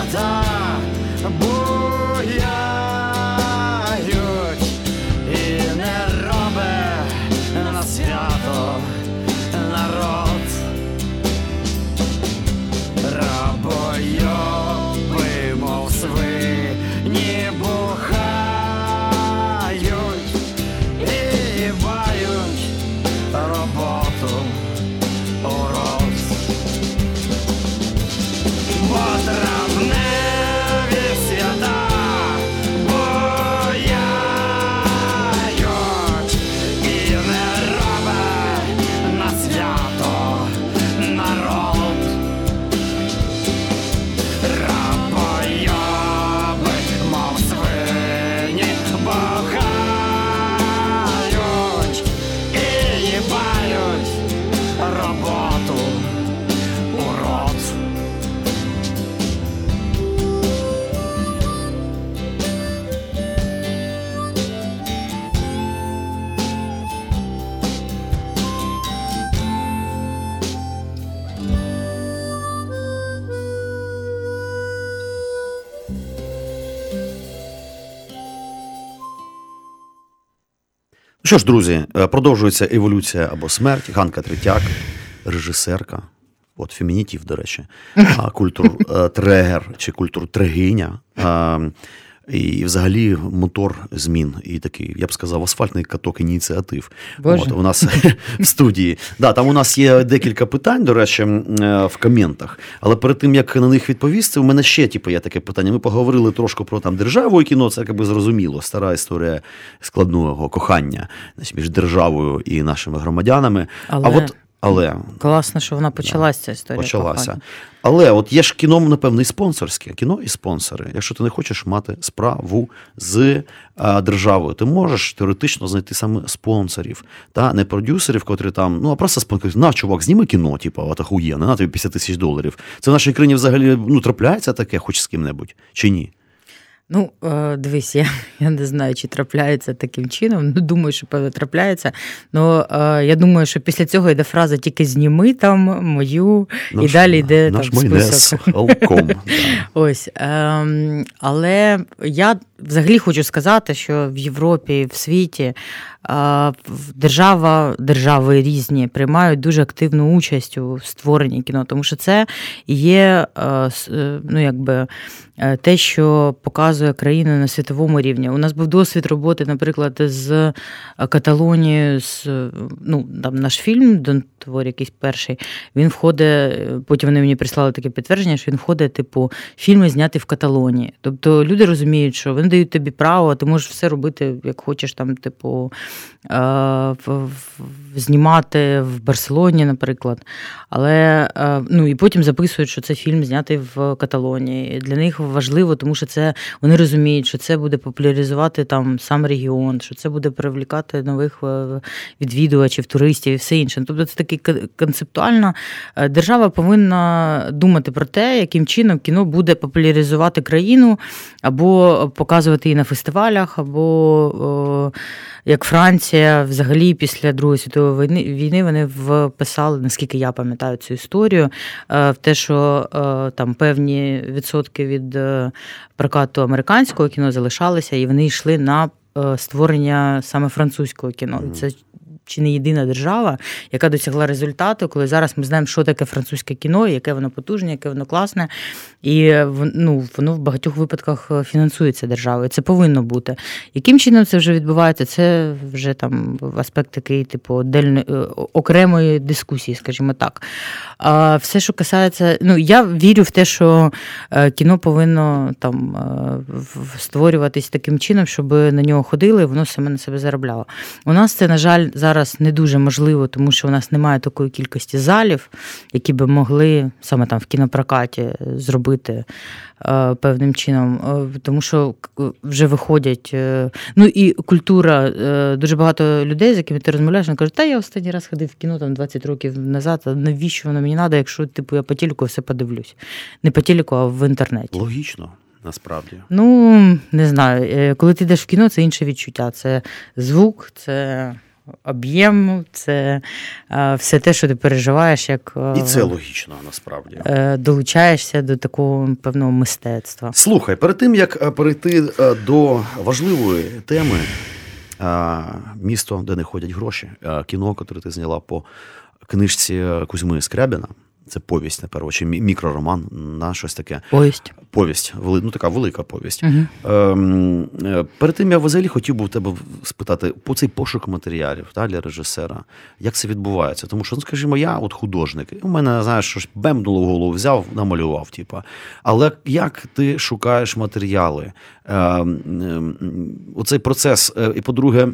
свята Що ж, друзі, е, продовжується еволюція або смерть. Ганка Третяк, режисерка. От фемінітів, до речі, культур-трегер чи культур-трегиня. І взагалі мотор змін і такий, я б сказав, асфальтний каток ініціатив. Боже. От, у нас [LAUGHS] в студії. Да, там у нас є декілька питань, до речі, е, в коментах. Але перед тим як на них відповісти, у мене ще типу, є таке питання. Ми поговорили трошки про там державу і кіно. Це якби зрозуміло. Стара історія складного кохання між державою і нашими громадянами. Але- А от але Класно, що вона почалася, ця історія. почалася. Але от є ж кіно, напевно, і спонсорське. Кіно і спонсори. Якщо ти не хочеш мати справу з а, державою, ти можеш теоретично знайти саме спонсорів, та не продюсерів, котрі там, ну а просто спонсорів. На, чувак, зніми кіно, типу, от охуєнне, на тобі 50 тисяч доларів. Це в нашій країні взагалі ну, трапляється таке, хоч з ким-небудь, чи ні? Ну, е, дивись, я, [LAUGHS] я не знаю, чи трапляється таким чином. Ну, думаю, що певно трапляється. Ну, я думаю, що після цього йде фраза тільки зніми там мою, і далі йде наш там список. [LAUGHS] да. Ось. Ем, але я взагалі хочу сказати, що в Європі, в світі держава, держави різні приймають дуже активну участь у створенні кіно, тому що це є е, е, ну, якби, е, те, що показує країну на світовому рівні. У нас був досвід роботи, наприклад, з Каталонією, з, ну, там наш фільм Дон твор якийсь перший. Він входить, потім вони мені прислали таке підтвердження, що він входить, типу, фільми зняти в Каталонії. Тобто люди розуміють, що вони дають тобі право, ти можеш все робити, як хочеш, там, типу, знімати в Барселоні, наприклад. Але е, ну і потім записують, що це фільм знятий в Каталонії. Для них важливо, тому що це вони розуміють, що це буде популяризувати там сам регіон, що це буде привлікати нових е, відвідувачів, туристів і все інше. Тобто, це такий кон- концептуально е, держава повинна думати про те, яким чином кіно буде популяризувати країну, або показувати її на фестивалях, або як Франція, взагалі після Другої світової війни війни вони вписали, наскільки я пам'ятаю цю історію, е, в те, що е, там певні відсотки від е, прокату американського кіно залишалися, і вони йшли на створення саме французького кіно. Це чи не єдина держава, яка досягла результату, коли зараз ми знаємо, що таке французьке кіно, яке воно потужне, яке воно класне, і е, ну, воно в багатьох випадках е, фінансується державою. Це повинно бути. Яким чином це вже відбувається? Це вже там аспект такий, типу, отдельної, е, окремої дискусії, скажімо так. А все, що касається, ну я вірю в те, що кіно повинно там створюватись таким чином, щоб на нього ходили, воно саме на себе заробляло. У нас це, на жаль, зараз не дуже можливо, тому що у нас немає такої кількості залів, які би могли саме там в кінопрокаті зробити е, певним чином. Е, Тому що вже виходять. е, Ну і культура. Дуже багато людей, з якими ти розмовляєш, вони кажуть, та я останній раз ходив в кіно там 20 років назад. А навіщо воно мені треба, якщо типу я по телеку все подивлюсь? Не по телеку, а в інтернеті. Логічно, насправді. Ну, не знаю. Коли ти йдеш в кіно, це інше відчуття. Це звук, це об'єм, це е, все те, що ти переживаєш, як е, І це логічно насправді. е, долучаєшся до такого певного мистецтва. Слухай, перед тим як перейти до важливої теми місто, де не ходять гроші, кіно, яке ти зняла по книжці Кузьми Скрябіна. Це повість, напевно, чи мікророман на щось таке. Повість. Повість, ну така велика повість. Угу. Ем, е, перед тим я взагалі хотів би в тебе спитати по цей пошук матеріалів та, для режисера. Як це відбувається? Тому що, ну скажімо, я от художник, у мене, знаєш, щось бемнуло в голову, взяв, намалював. Типа. Але як ти шукаєш матеріали? Ем, ем, оцей процес, е, і по-друге.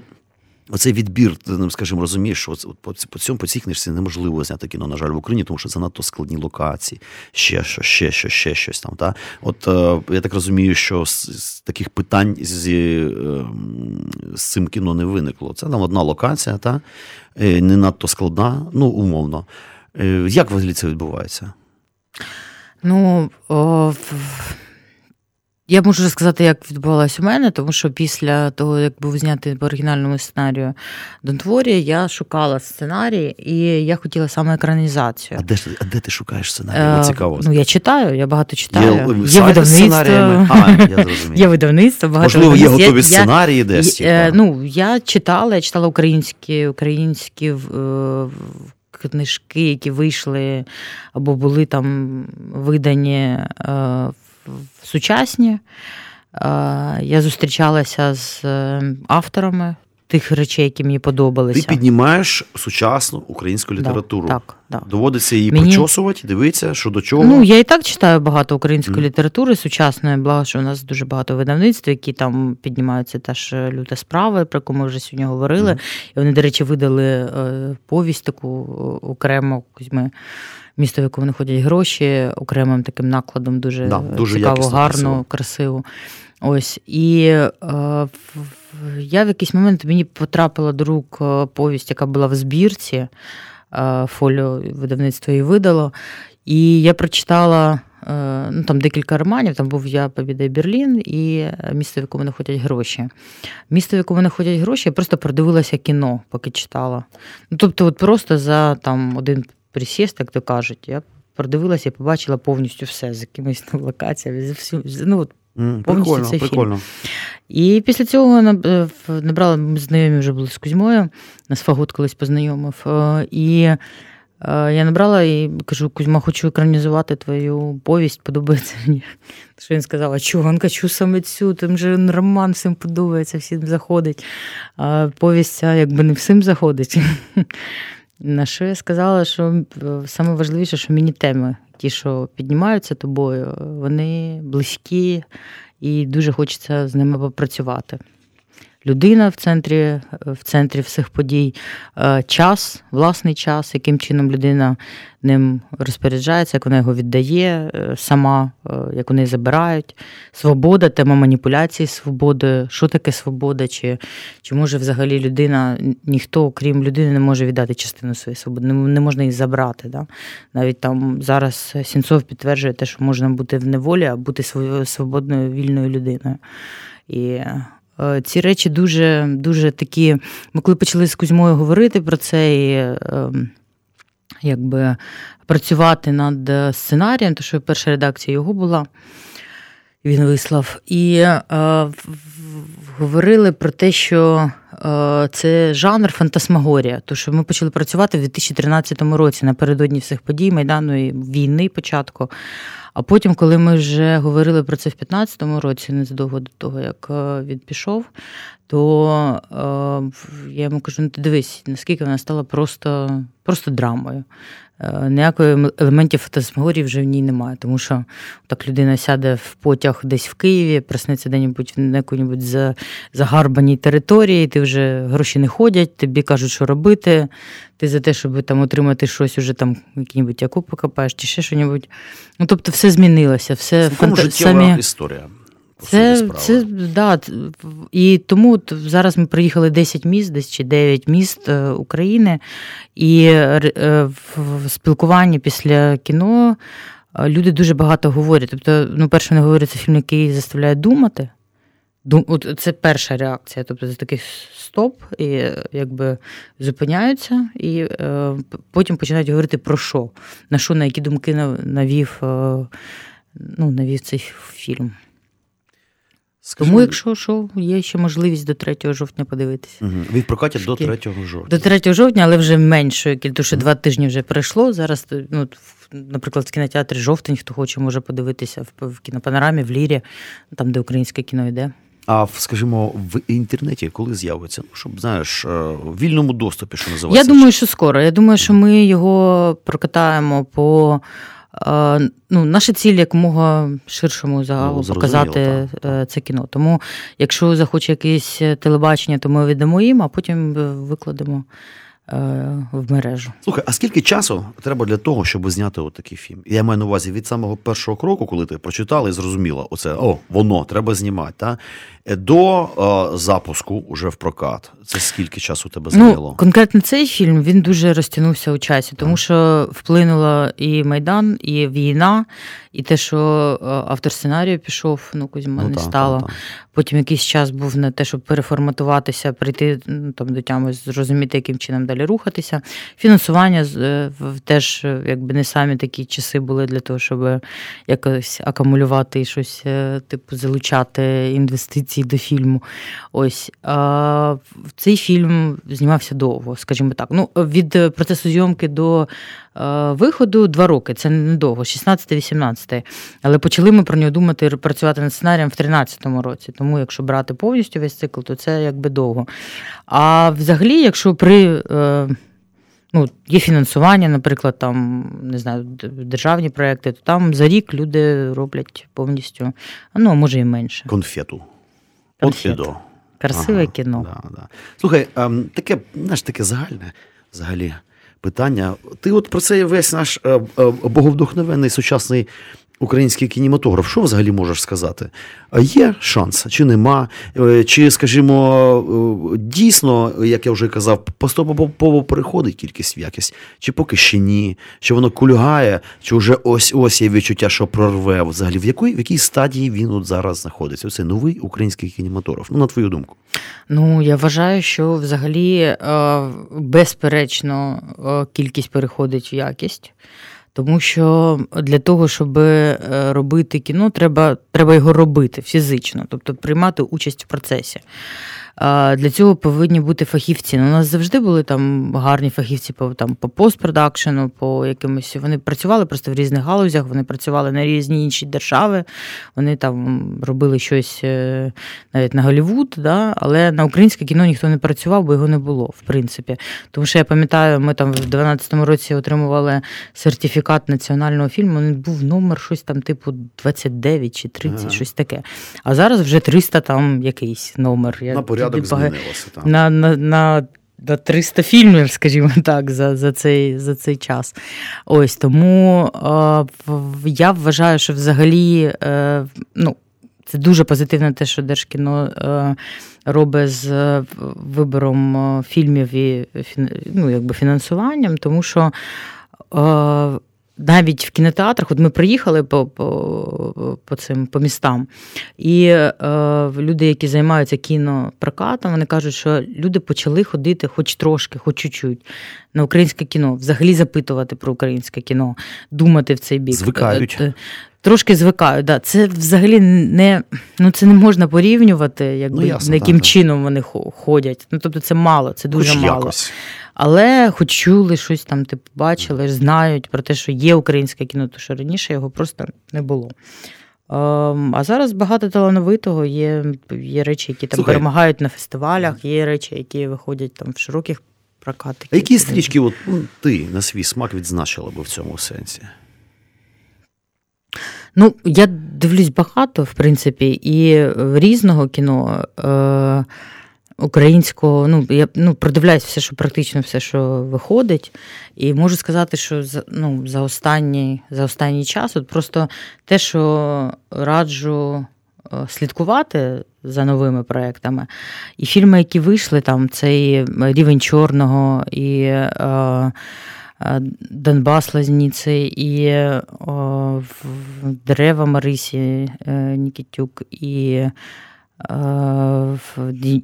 Оцей відбір, ну, скажімо, розумієш, що по, по цьому по цій книжці неможливо зняти кіно, на жаль, в Україні, тому що занадто складні локації, ще щось, ще щось, ще щось там. Та? От е, я так розумію, що з, з таких питань зі, е, з цим кіно не виникло. Це там одна локація, та? Е, не надто складна, ну, умовно. Як взагалі це відбувається? Ну, о, я можу розказати, як відбувалося у мене, тому що після того, як був знятий по оригінальному сценарію Донтворі, я шукала сценарій, і я хотіла саме екранізацію. А де, ж- а де ти шукаєш сценарій? От цікаво. Ну, я читаю, я багато читаю. е, Є, сценаріями? видавництво. А, я [LAUGHS] зрозумів. Є видавництво, багато Можливо, є готові Я- я- сценарії десь. Е. Ну, я читала, я читала українські, українські е, книжки, які вийшли або були там видані е, сучасні. Е, Я зустрічалася з е, авторами тих речей, які мені подобалися. Ти піднімаєш сучасну українську літературу. Так, так. Доводиться її Мені- причосувати, дивитися, що до чого. Ну, я і так читаю багато української Мгм. літератури сучасної, благо, що у нас дуже багато видавництв, які там піднімаються теж е, люта справа, про яку ми вже сьогодні говорили. Мгм. І вони, до речі, видали повість таку окремо Кузьми. Місто, в якому ходять гроші, окремим таким накладом, дуже, Да, дуже цікаво, якісно, гарно, красиво. красиво. Ось. І е, я в якийсь момент мені потрапила до рук е, повість, яка була в збірці. е, Фоліо видавництво її видало. І я прочитала е, ну, там декілька романів. Там був Я, Побіда Берлін і місто, в якому не ходять гроші. Місто, в якому не ходять гроші, я просто продивилася кіно, поки читала. Ну, тобто, от просто за там один присіст, як то кажуть, я продивилася і побачила повністю все з якимись там локаціями. з всім- Ну, повністю прикольно, цей фільм. і після цього е, набрала, ми знайомі вже були з Кузьмою, нас Фагот колись познайомив. е, І е, я набрала і кажу: Кузьма, хочу екранізувати твою повість, подобається мені. [LAUGHS] Що він сказав, а чого? Хочу саме цю, там же роман всім подобається, всім заходить. А повість ця якби не всім заходить. [LAUGHS] На що я сказала, що найважливіше, важливіше, що мені теми, ті, що піднімаються тобою, вони близькі, і дуже хочеться з ними попрацювати. Людина в центрі, в центрі всіх подій, е, час, власний час, яким чином людина ним розпоряджається, як вона його віддає е, сама, е, як вони забирають. Свобода, тема маніпуляції свободи. Що таке свобода? Чи, чи може взагалі людина, ніхто, крім людини, не може віддати частину своєї свободи, не, можна її забрати. Да? Навіть там зараз Сінцов підтверджує те, що можна бути в неволі, а бути свободною вільною людиною. І ці речі дуже, дуже такі. Ми коли почали з Кузьмою говорити про це і е, якби працювати над е, сценарієм, то що перша редакція його була, він вислав. І е, говорили про те, що е, це жанр фантасмагорія. То що ми почали працювати в 2013 році напередодні всіх подій Майдану і війни початку. А потім, коли ми вже говорили про це в 2015 році, незадовго до того, як е, він пішов, то е, я йому кажу: ну ти дивись, наскільки вона стала просто, просто драмою. Е, Ніякої ем- елементів фантасмагорії вже в ній немає, тому що так людина сяде в потяг десь в Києві, проснеться де-небудь на якій-небудь загарбаній території, ти вже гроші не ходять, тобі кажуть, що робити. Ти за те, щоб там отримати щось, уже там який-небудь яку покопаєш чи ще щось. Ну, тобто все змінилося, все фанта- життєва самі... історія. по Це, це да, і тому зараз ми приїхали 10 міст, десь чи 9 міст е, України, і е, в в спілкуванні після кіно е, люди дуже багато говорять. Тобто, ну, перше, вони говорять, це фільм, який заставляє думати. Це перша реакція. Тобто це такий стоп, і якби зупиняються, і е, потім починають говорити про що, на що, на які думки навів, е, ну, навів цей фільм. Скажи Тому, мені- якщо що, є ще можливість до 3 жовтня подивитися. Мгм. Від прокатів до Шкіл. 3 жовтня. До 3 жовтня, але вже меншою кількістю, що два тижні вже пройшло. Зараз, ну, наприклад, в кінотеатрі жовтень, хто хоче, може подивитися в, в кінопанорамі, в Лірі, там, де українське кіно йде. А в, скажімо, в інтернеті коли з'явиться? Ну, щоб знаєш, е, в вільному доступі, що називається. Я думаю, що скоро. Я думаю, що ми його прокатаємо по. е, Ну, наша ціль якомога ширшому загалу Ну, показати так, е, це кіно. Тому, якщо захоче якесь телебачення, то ми віддамо їм, а потім викладемо в мережу. Слухай, а скільки часу треба для того, щоб зняти от такий фільм? Я маю на увазі від самого першого кроку, коли ти прочитала і зрозуміла, оце о, воно треба знімати, та? До е, запуску уже в прокат. Це скільки часу тебе зайняло? Ну, конкретно цей фільм він дуже розтягнувся у часі, тому що вплинуло і Майдан, і війна, і те, що е, автор сценарію пішов, ну Кузьма Ну, не та, стало. та, та. Потім якийсь час був на те, щоб переформатуватися, прийти ну, там до тями, зрозуміти, яким чином далі рухатися. Фінансування е, теж е, якби не самі такі часи були для того, щоб якось акумулювати і щось, типу, залучати інвестиції до фільму. Ось цей фільм знімався довго, скажімо так. Ну, від е, процесу зйомки до е, виходу два роки. Це недовго, 16-18. Але почали ми про нього думати працювати над сценарієм в 13-му році. Тому, якщо брати повністю весь цикл, то це якби довго. А взагалі, якщо при. Е, Ну, є фінансування, наприклад, там не знаю, державні проекти, то там за рік люди роблять повністю, ну а може і менше. Конфету. От Конфету. Красиве Ага, кіно. Да, да. Слухай, ем, таке, знаєш, таке загальне взагалі питання. Ти от про це весь наш е, е, боговдохновенний сучасний український кінематограф, що взагалі можеш сказати? Є шанс, чи нема? Е, Чи, скажімо, е, дійсно, як я вже казав, поступово переходить кількість в якість, чи поки ще ні, чи воно кульгає, чи вже ось ось є відчуття, що прорве взагалі. В якій, в якій стадії він от зараз знаходиться? Оце новий український кінематограф. Ну, на твою думку. Ну, я вважаю, що взагалі е, безперечно кількість переходить в якість. Тому що для того, щоб е, робити кіно, треба, треба його робити фізично, тобто приймати участь в процесі. Для цього повинні бути фахівці. Ну, У нас завжди були там гарні фахівці по там по постпродакшену, по якимось. Вони працювали просто в різних галузях, вони працювали на різні інші держави. Вони там робили щось е, навіть на Голлівуд, да? але на українське кіно ніхто не працював, бо його не було, в принципі. Тому що я пам'ятаю, ми там в 12-му році отримували сертифікат національного фільму. Він був номер щось там, типу, 29 чи 30, Ага. щось таке. А зараз вже 300 там якийсь номер. Я порядок змінилося. Так. на, на, на, на 300 фільмів, скажімо так, за, за, цей, за цей час. Ось тому е, я вважаю, що взагалі е, ну, це дуже позитивно те, що Держкіно е, робить з е, вибором е, фільмів і ну, якби фінансуванням, тому що. Е, навіть в кінотеатрах, от ми приїхали по, по, по цим по містам, і е, люди, які займаються кінопрокатом, вони кажуть, що люди почали ходити хоч трошки, хоч чуть-чуть на українське кіно, взагалі запитувати про українське кіно, думати в цей бік. Звикають. Е, Трошки звикають, да. Це взагалі не ну це не можна порівнювати, якби Ну, ясно, яким так, так. чином вони хо- ходять. Ну тобто це мало, це дуже Хоч мало. якось. Але хоч чули щось там, типу, бачили, знають про те, що є українське кіно, тому що раніше його просто не було. Ем, А зараз багато талановитого, є, є речі, які там Слухай. перемагають на фестивалях, є речі, які виходять там в широких прокатах. А які стрічки от, ну, ти на свій смак відзначила би в цьому сенсі? Ну, я дивлюсь багато, в принципі, і різного кіно. Е- Українського, ну я ну продивляюсь все, що практично все, що виходить, і можу сказати, що за ну за останній за останній час, от просто те, що раджу е, слідкувати за новими проектами, і фільми, які вийшли, там цей рівень чорного і. Е, е, Донбас Лазніци і о, в- дерева Марисі е, Нікітюк, і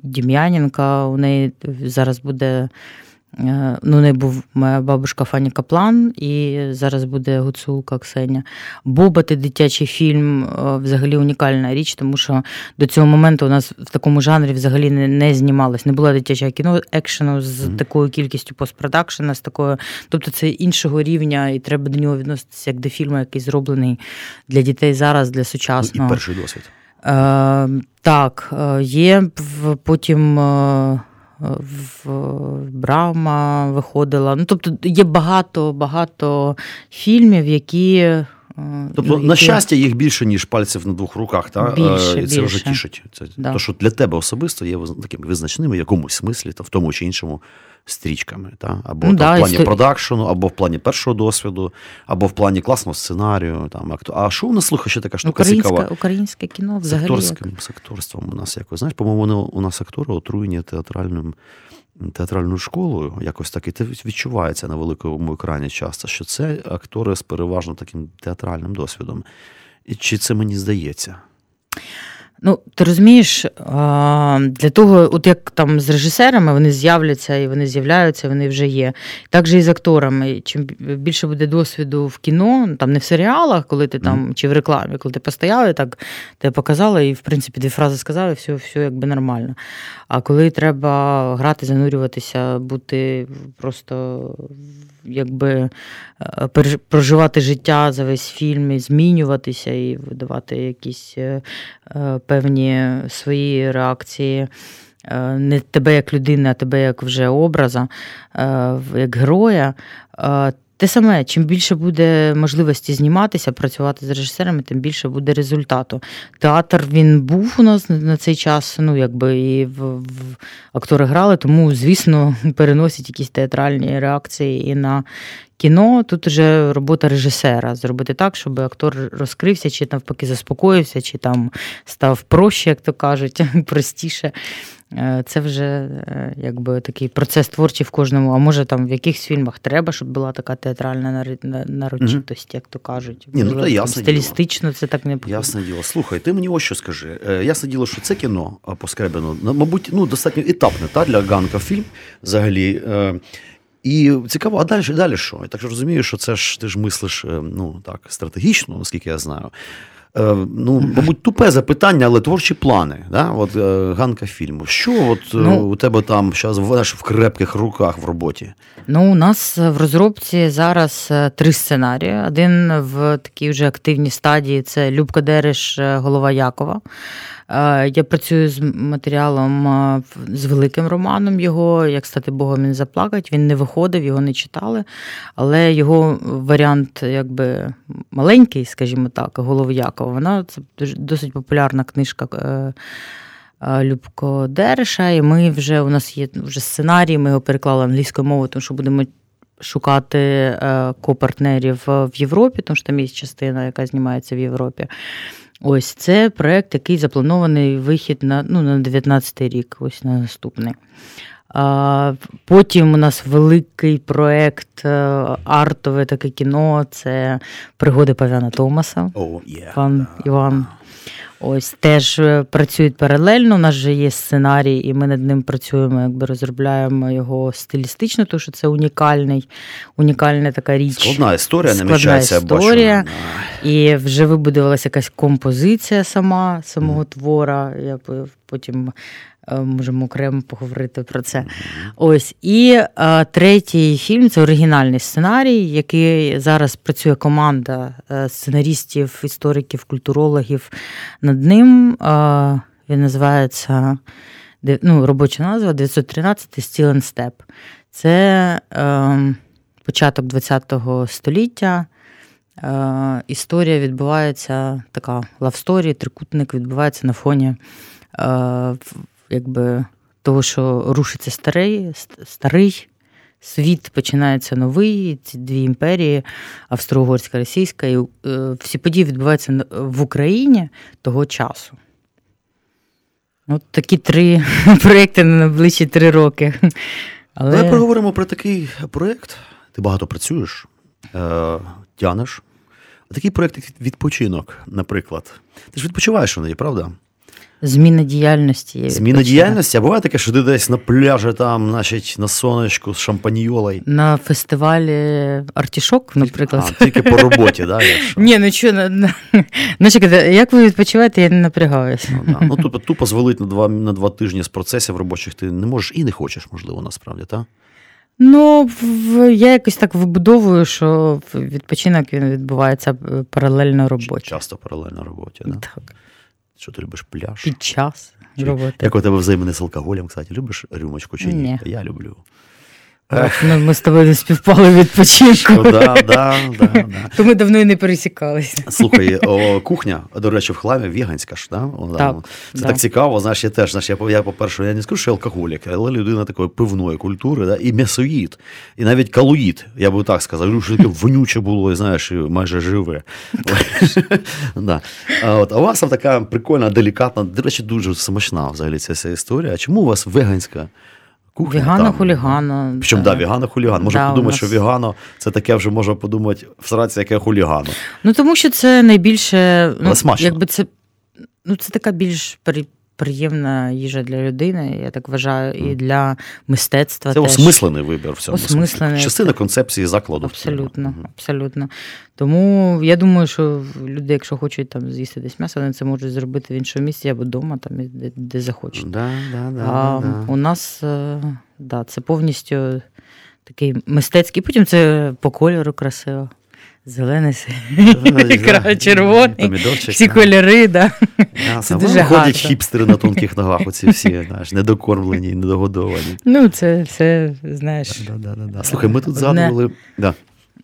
Дім'яненка. У неї зараз буде. е, Ну, у неї був моя бабушка Фані Каплан, і зараз буде гуцулка Ксеня. Боба, дитячий фільм е, взагалі унікальна річ, тому що до цього моменту у нас в такому жанрі взагалі не, не знімалось. Не було дитячого кіно екшену з Мгм. такою кількістю постпродакшена, з такою. Тобто це іншого рівня, і треба до нього відноситися як до фільму, який зроблений для дітей зараз, для Ну, і сучасного. перший досвід. Е, так, е, є потім е, в Брама виходила. Ну, тобто є багато, багато фільмів, які. е, Тобто, ну, на щастя, їх більше, ніж пальців на двох руках, та? Більше, і це вже тішить. Це Да. то, що для тебе особисто є виз- такими визначними в якомусь смислі, та в тому чи іншому стрічками. Та? Або Ну там, да, в плані історі- продакшену, або в плані першого досвіду, або в плані класного сценарію. Там, акту- А що у нас слухає ще така штука цікава? Українське, кіно взагалі. як- Секторським, секторством у нас якось. Знаєш, по-моєму, вони, у нас актори отруєні театральним. Театральною школою, якось так і це відчувається на великому екрані часто, що це актори з переважно таким театральним досвідом. І чи це мені здається? Ну, ти розумієш, для того, от як там з режисерами, вони з'являться і вони з'являються, вони вже є. Так же і з акторами. Чим більше буде досвіду в кіно, ну, там не в серіалах, коли ти там, чи в рекламі, коли ти постояли, так тебе показали, і в принципі дві фрази сказали, все, все якби нормально. А коли треба грати, занурюватися, бути просто якби е, проживати життя за весь фільм, і змінюватися і видавати якісь е, е, певні свої реакції. Не тебе як людини, а тебе як вже образа, як героя. Те саме, чим більше буде можливості зніматися, працювати з режисерами, тим більше буде результату. Театр він був у нас на- на цей час, ну якби і в, в актори грали, тому, звісно, [LAUGHS] переносять якісь театральні реакції і на кіно. Тут вже робота режисера зробити так, щоб актор розкрився, чи навпаки заспокоївся, чи там став проще, як то кажуть, [LAUGHS] простіше. Е, Це вже е, якби такий процес творчий в кожному. А може там в якихось фільмах треба, щоб була така театральна нарочитость, як то кажуть. Ні, ну, там ясне діло. стилістично це так не Ясне діло. Слухай, ти мені ось що скажи. Е, Ясне діло, що це кіно а, по Скребіну, ну, мабуть, ну, достатньо етапне та, для Ганка фільм взагалі. Е, І цікаво, а далі, далі що? Я так розумію, що це ж ти ж мислиш е, ну, так, стратегічно, наскільки я знаю. Е, Ну, мабуть, тупе запитання, але творчі плани. Да? От, е, Ганка фільму. Що от, е, Ну. у тебе там зараз в, в крепких руках в роботі? Ну, у нас в розробці зараз е, три сценарії. Один в такій вже активній стадії це Любка Дереш, е, голова Якова. Е, Я працюю з матеріалом е, з великим романом його, як стати Богом він заплакать. Він не виходив, його не читали. Але його варіант, якби маленький, скажімо так, голов Якова, вона це досить популярна книжка. е, Любко Дереша, і ми вже у нас є вже сценарій, ми його переклали англійською мовою, тому що будемо шукати копартнерів в Європі, тому що там є частина, яка знімається в Європі. Ось це проект, який запланований вихід на, ну, на 19 рік, ось на наступний. А, Потім у нас великий проект, е, артове таке кіно це пригоди Пав'яна Томаса. Oh, yeah. Пан Іван. Ось теж е, працюють паралельно. У нас же є сценарій, і ми над ним працюємо, якби розробляємо його стилістично, тому що це унікальний, унікальна така річ. Складна історія Складна намічається, бачу. історія. І вже вибудувалася якась композиція сама самого твора. Я потім можемо окремо поговорити про це. Ось і е, третій фільм це оригінальний сценарій, який зараз працює команда е, сценарістів, істориків, культурологів над ним. Е, він називається ну, робоча назва 913 Steel and Step. Це е, початок ХХ століття. Е, історія відбувається така love story, трикутник відбувається на фоні е, якби, того, що рушиться старий, старий світ, починається новий, ці дві імперії, австро-угорська, російська. І е, всі події відбуваються в Україні того часу. От такі три [LAUGHS] проекти на найближчі три роки. Але... Давай поговоримо про такий проєкт. Ти багато працюєш, е, тянеш. А такий проєкт, як відпочинок, наприклад. Ти ж відпочиваєш іноді, правда? Зміна діяльності. Зміна відпочинок. діяльності, а буває таке, що ти десь на пляжі, там, значить, на сонечку з шампаньолою. На фестивалі Артішок, наприклад. А, тільки по роботі, да. Ні, ну що, на, на... ну, як ви відпочиваєте, я не напрягаюся. Ну, да. ну тупо, тупо звалить на два, на два тижні з процесів робочих ти не можеш і не хочеш, можливо, насправді, так? Ну, я якось так вибудовую, що відпочинок він відбувається е, паралельно роботі. Часто паралельно роботі, да? Так, Що ти любиш пляж? під час Чи- роботи. Як у тебе взаємини з алкоголем, кстати, любиш рюмочку чи ні? Ні. Я люблю. Ну, ми з тобою не співпали відпочинку. Да, да, да, да. То ми давно і не пересікалися. Слухай, о, кухня, до речі, в хламі веганська ж, да? Вона, Так, Це да. так цікаво, знаєш, я теж, знаєш, я, я, по-перше, я не скажу, що я алкоголік, але людина такої пивної культури, да? і м'ясоїд, і навіть калоїд, я би так сказав, що таке вонюче було, і, знаєш, і майже живе. [LAUGHS] да. а, от, а у вас там така прикольна, делікатна, до речі, дуже смачна взагалі ця вся історія. А чому у вас веганська кухня? Вігана там? хулігано. Причому, да, вігана хуліган. Можна Да, подумати, нас- що вігано це таке вже можна подумати, всратися, яке хулігано. Ну тому що це найбільше, ну, якби це, ну, це така більш приємна їжа для людини, я так вважаю, і для мистецтва. Це теж. осмислений вибір в цьому. Осмислений. смислі. Частина концепції закладу. Абсолютно, абсолютно. Тому я думаю, що люди, якщо хочуть там з'їсти десь м'ясо, вони це можуть зробити в іншому місці або вдома, там де, де захочуть. Да, да, да, а да, да. у нас е, да, це повністю такий мистецький. Потім це по кольору красиво. [LAUGHS] Зелений, червоний, Помідорчик, всі кольори, да. Да, це дуже ходять хіпстери на тонких ногах, оці всі, знаєш, недокормлені, недогодовані. Ну, це все, знаєш. Да, да, да, да. Слухай, ми тут згадували. Да.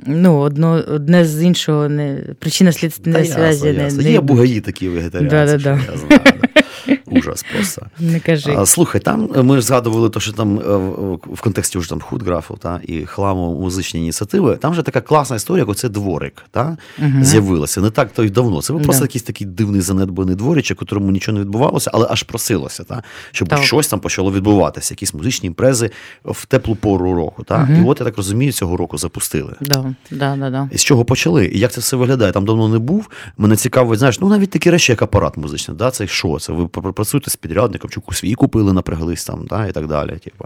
Ну, одно, одне з іншого не причина ясно, не, ясно. не, Є бугаї такі вегетаріанці, Да-да-да. я знаю. Ужас просто. [LAUGHS] не кажи. Слухай, там е, ми ж згадували, то, що там е, в- контексті вже там худграфу та, і хламу музичні ініціативи. Там же така класна історія, як оце дворик та, Мгм. з'явилася. Не так то й давно. Це був просто Да. якийсь такий дивний занедбаний дворичок, у якому нічого не відбувалося, але аж просилося, та, щоб Так. щось там почало відбуватися, якісь музичні імпрези в теплу пору року. Та. Мгм. І от я так розумію, цього року запустили. Да, да, да, да. І з чого почали? І як це все виглядає? Там давно не був. Мене цікавить, знаєш, ну навіть такі речі, як апарат музичний. Да? Це що? Це ви пр- працюєте з підрядником, чи свій купили, напряглись там, да? і так далі. Типу.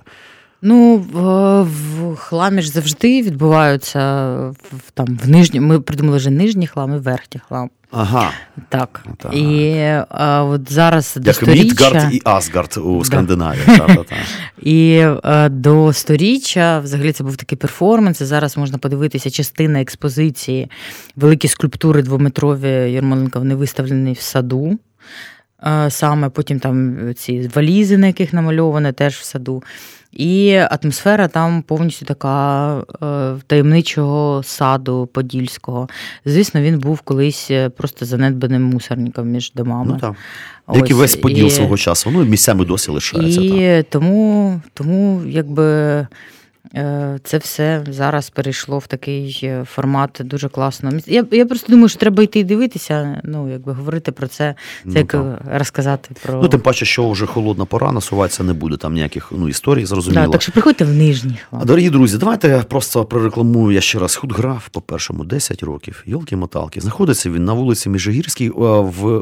Ну, в, в хламі ж завжди відбуваються в, там, в нижні. Ми придумали вже нижній хлам і верхній хлам. Ага. Так. Так. І а, от зараз до Як сторіччя, Мідгард і Асгард у [LAUGHS] Да. Скандинавії. Та, та, та. і е, до сторіччя взагалі це був такий перформанс. І зараз можна подивитися частина експозиції. Великі скульптури двометрові Єрмоленка, вони виставлені в саду. Е, Саме потім там ці валізи, на яких намальоване, теж в саду. І атмосфера там повністю така е, таємничого саду подільського. Звісно, він був колись е, просто занедбаним мусорником між домами. Ну, так. Як і весь поділ і- свого часу. Ну, і місцями досі лишається. так. І тому, тому якби. Е, Це все зараз перейшло в такий е, формат дуже класно. Я, я просто думаю, що треба йти і дивитися, ну, якби говорити про це. Це Ну, як так. розказати про. Ну, тим паче, що вже холодна пора, насуватися не буде, там ніяких ну, історій, зрозуміло. да, так що приходьте в нижній А. Дорогі друзі, давайте просто прорекламую я ще раз худграф по першому 10 років. Йолки-моталки. Знаходиться він на вулиці Міжгірській е, в,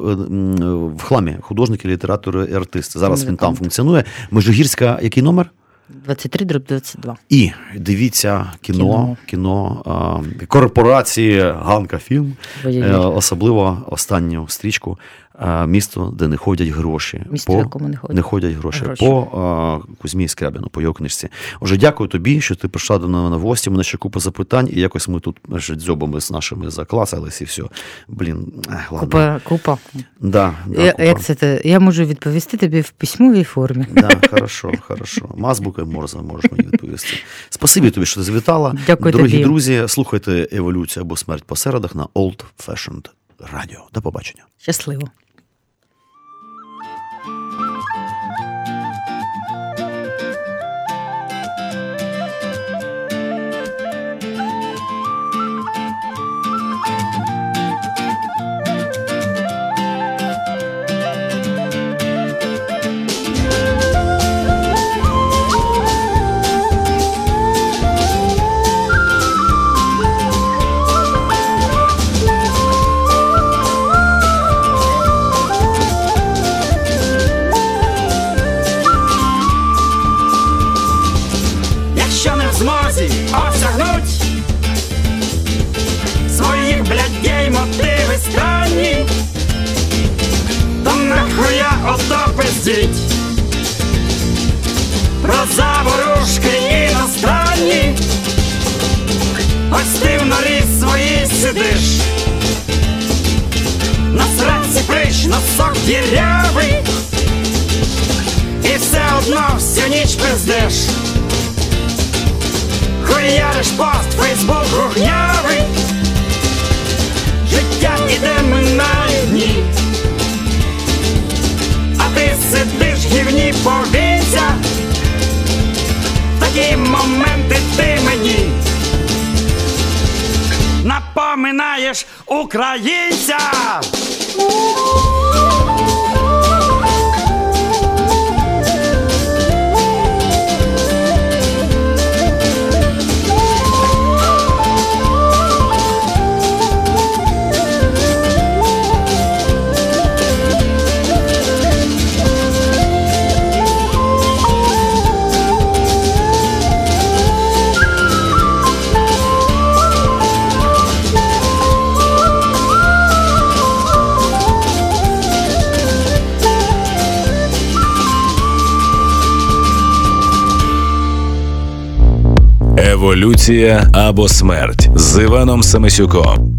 в хламі художники, літератори і артисти. Зараз він там функціонує. Межигірська, який номер? 23 дроб 22. І дивіться кіно, кіно, е, корпорації Ганка Фільм, Водій. е, особливо останню стрічку місто, де не ходять гроші. Місто, в якому не ходять не ходять гроші, гроші. по е, Кузьмі Скрябіну, по його книжці. Отже, дякую тобі, що ти прийшла до мене в гості. У мене ще купа запитань, і якось ми тут вже дзьобами з нашими закласились, і все. Блін, ех, ладно. Купа, купа. Да, да, Я, купа. як це те? Я можу відповісти тобі в письмовій формі. Да, хорошо, хорошо. Мазбука Морза можеш мені відповісти. Спасибі тобі, що ти завітала. Дякую Дорогі тобі. друзі, слухайте еволюція або смерть по середах на Old Fashioned Radio. До побачення. Щасливо. Еволюція або смерть з Іваном Самисюком.